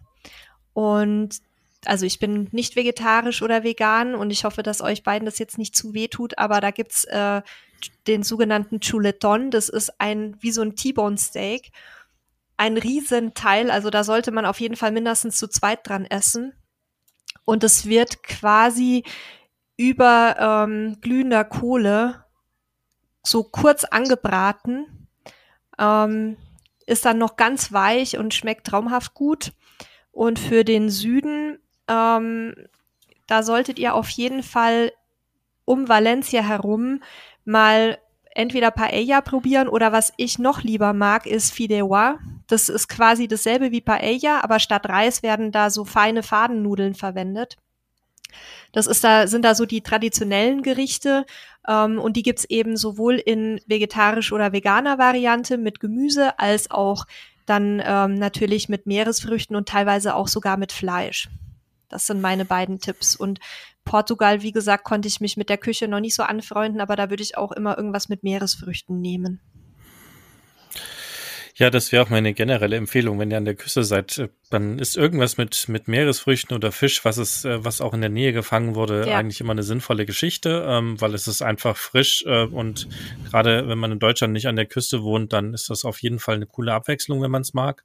Und also ich bin nicht vegetarisch oder vegan und ich hoffe, dass euch beiden das jetzt nicht zu weh tut, aber da gibt's äh, den sogenannten Chuleton. Das ist ein wie so ein T-Bone Steak. Ein Riesenteil, also da sollte man auf jeden Fall mindestens zu zweit dran essen. Und es wird quasi über ähm, glühender Kohle so kurz angebraten. Ähm, ist dann noch ganz weich und schmeckt traumhaft gut. Und für den Süden, ähm, da solltet ihr auf jeden Fall um Valencia herum mal entweder Paella probieren oder was ich noch lieber mag, ist Fideuà. Das ist quasi dasselbe wie Paella, aber statt Reis werden da so feine Fadennudeln verwendet. Das ist da, sind da so die traditionellen Gerichte ähm, und die gibt's eben sowohl in vegetarisch oder veganer Variante mit Gemüse als auch dann ähm, natürlich mit Meeresfrüchten und teilweise auch sogar mit Fleisch. Das sind meine beiden Tipps. Und Portugal, wie gesagt, konnte ich mich mit der Küche noch nicht so anfreunden, aber da würde ich auch immer irgendwas mit Meeresfrüchten nehmen. Ja, das wäre auch meine generelle Empfehlung, wenn ihr an der Küste seid, äh, dann ist irgendwas mit, mit Meeresfrüchten oder Fisch, was es, äh, was auch in der Nähe gefangen wurde, ja. eigentlich immer eine sinnvolle Geschichte, ähm, weil es ist einfach frisch äh, und gerade wenn man in Deutschland nicht an der Küste wohnt, dann ist das auf jeden Fall eine coole Abwechslung, wenn man es mag.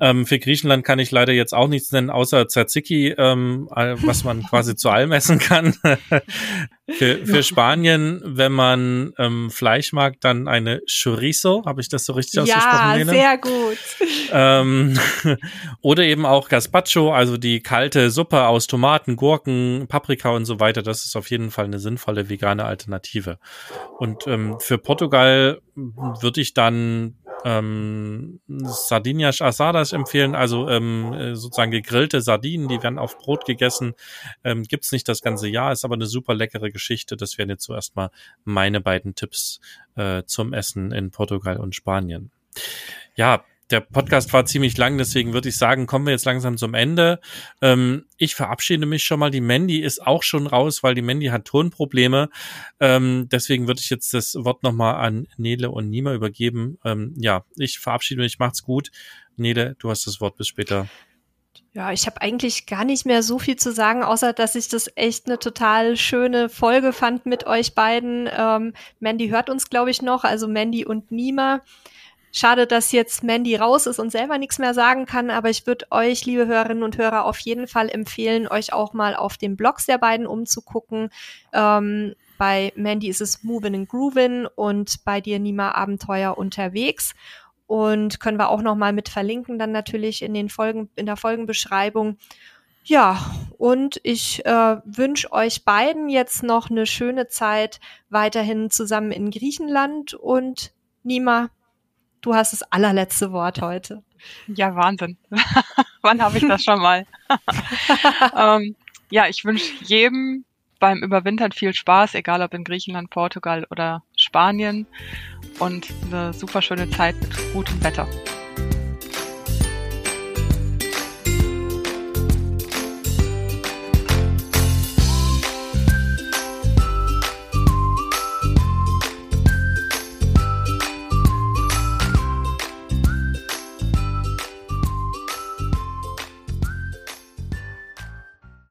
Ähm, für Griechenland kann ich leider jetzt auch nichts nennen, außer Tzatziki, ähm, was man quasi zu allem essen kann. für, für Spanien, wenn man ähm, Fleisch mag, dann eine Chorizo. Habe ich das so richtig ausgesprochen? Ja, sehr gut. Ähm, oder eben auch Gazpacho, also die kalte Suppe aus Tomaten, Gurken, Paprika und so weiter. Das ist auf jeden Fall eine sinnvolle vegane Alternative. Und ähm, für Portugal würde ich dann ähm, Sardinias Asadas empfehlen, also ähm, äh, sozusagen gegrillte Sardinen, die werden auf Brot gegessen. Ähm, Gibt nicht das ganze Jahr, ist aber eine super leckere Geschichte. Das wären jetzt zuerst mal meine beiden Tipps äh, zum Essen in Portugal und Spanien. Ja, der Podcast war ziemlich lang, deswegen würde ich sagen, kommen wir jetzt langsam zum Ende. Ähm, ich verabschiede mich schon mal. Die Mandy ist auch schon raus, weil die Mandy hat Tonprobleme. Ähm, deswegen würde ich jetzt das Wort nochmal an Nele und Nima übergeben. Ähm, ja, ich verabschiede mich. Macht's gut. Nele, du hast das Wort. Bis später. Ja, ich habe eigentlich gar nicht mehr so viel zu sagen, außer dass ich das echt eine total schöne Folge fand mit euch beiden. Ähm, Mandy hört uns, glaube ich, noch, also Mandy und Nima. Schade, dass jetzt Mandy raus ist und selber nichts mehr sagen kann, aber ich würde euch, liebe Hörerinnen und Hörer, auf jeden Fall empfehlen, euch auch mal auf den Blogs der beiden umzugucken. Ähm, bei Mandy ist es Movin' and Groovin' und bei dir Nima Abenteuer unterwegs. Und können wir auch noch mal mit verlinken, dann natürlich in den Folgen, in der Folgenbeschreibung. Ja, und ich äh, wünsche euch beiden jetzt noch eine schöne Zeit weiterhin zusammen in Griechenland und Nima, Du hast das allerletzte Wort heute. Ja, Wahnsinn. Wann habe ich das schon mal? ähm, ja, ich wünsche jedem beim Überwintern viel Spaß, egal ob in Griechenland, Portugal oder Spanien und eine super schöne Zeit mit gutem Wetter.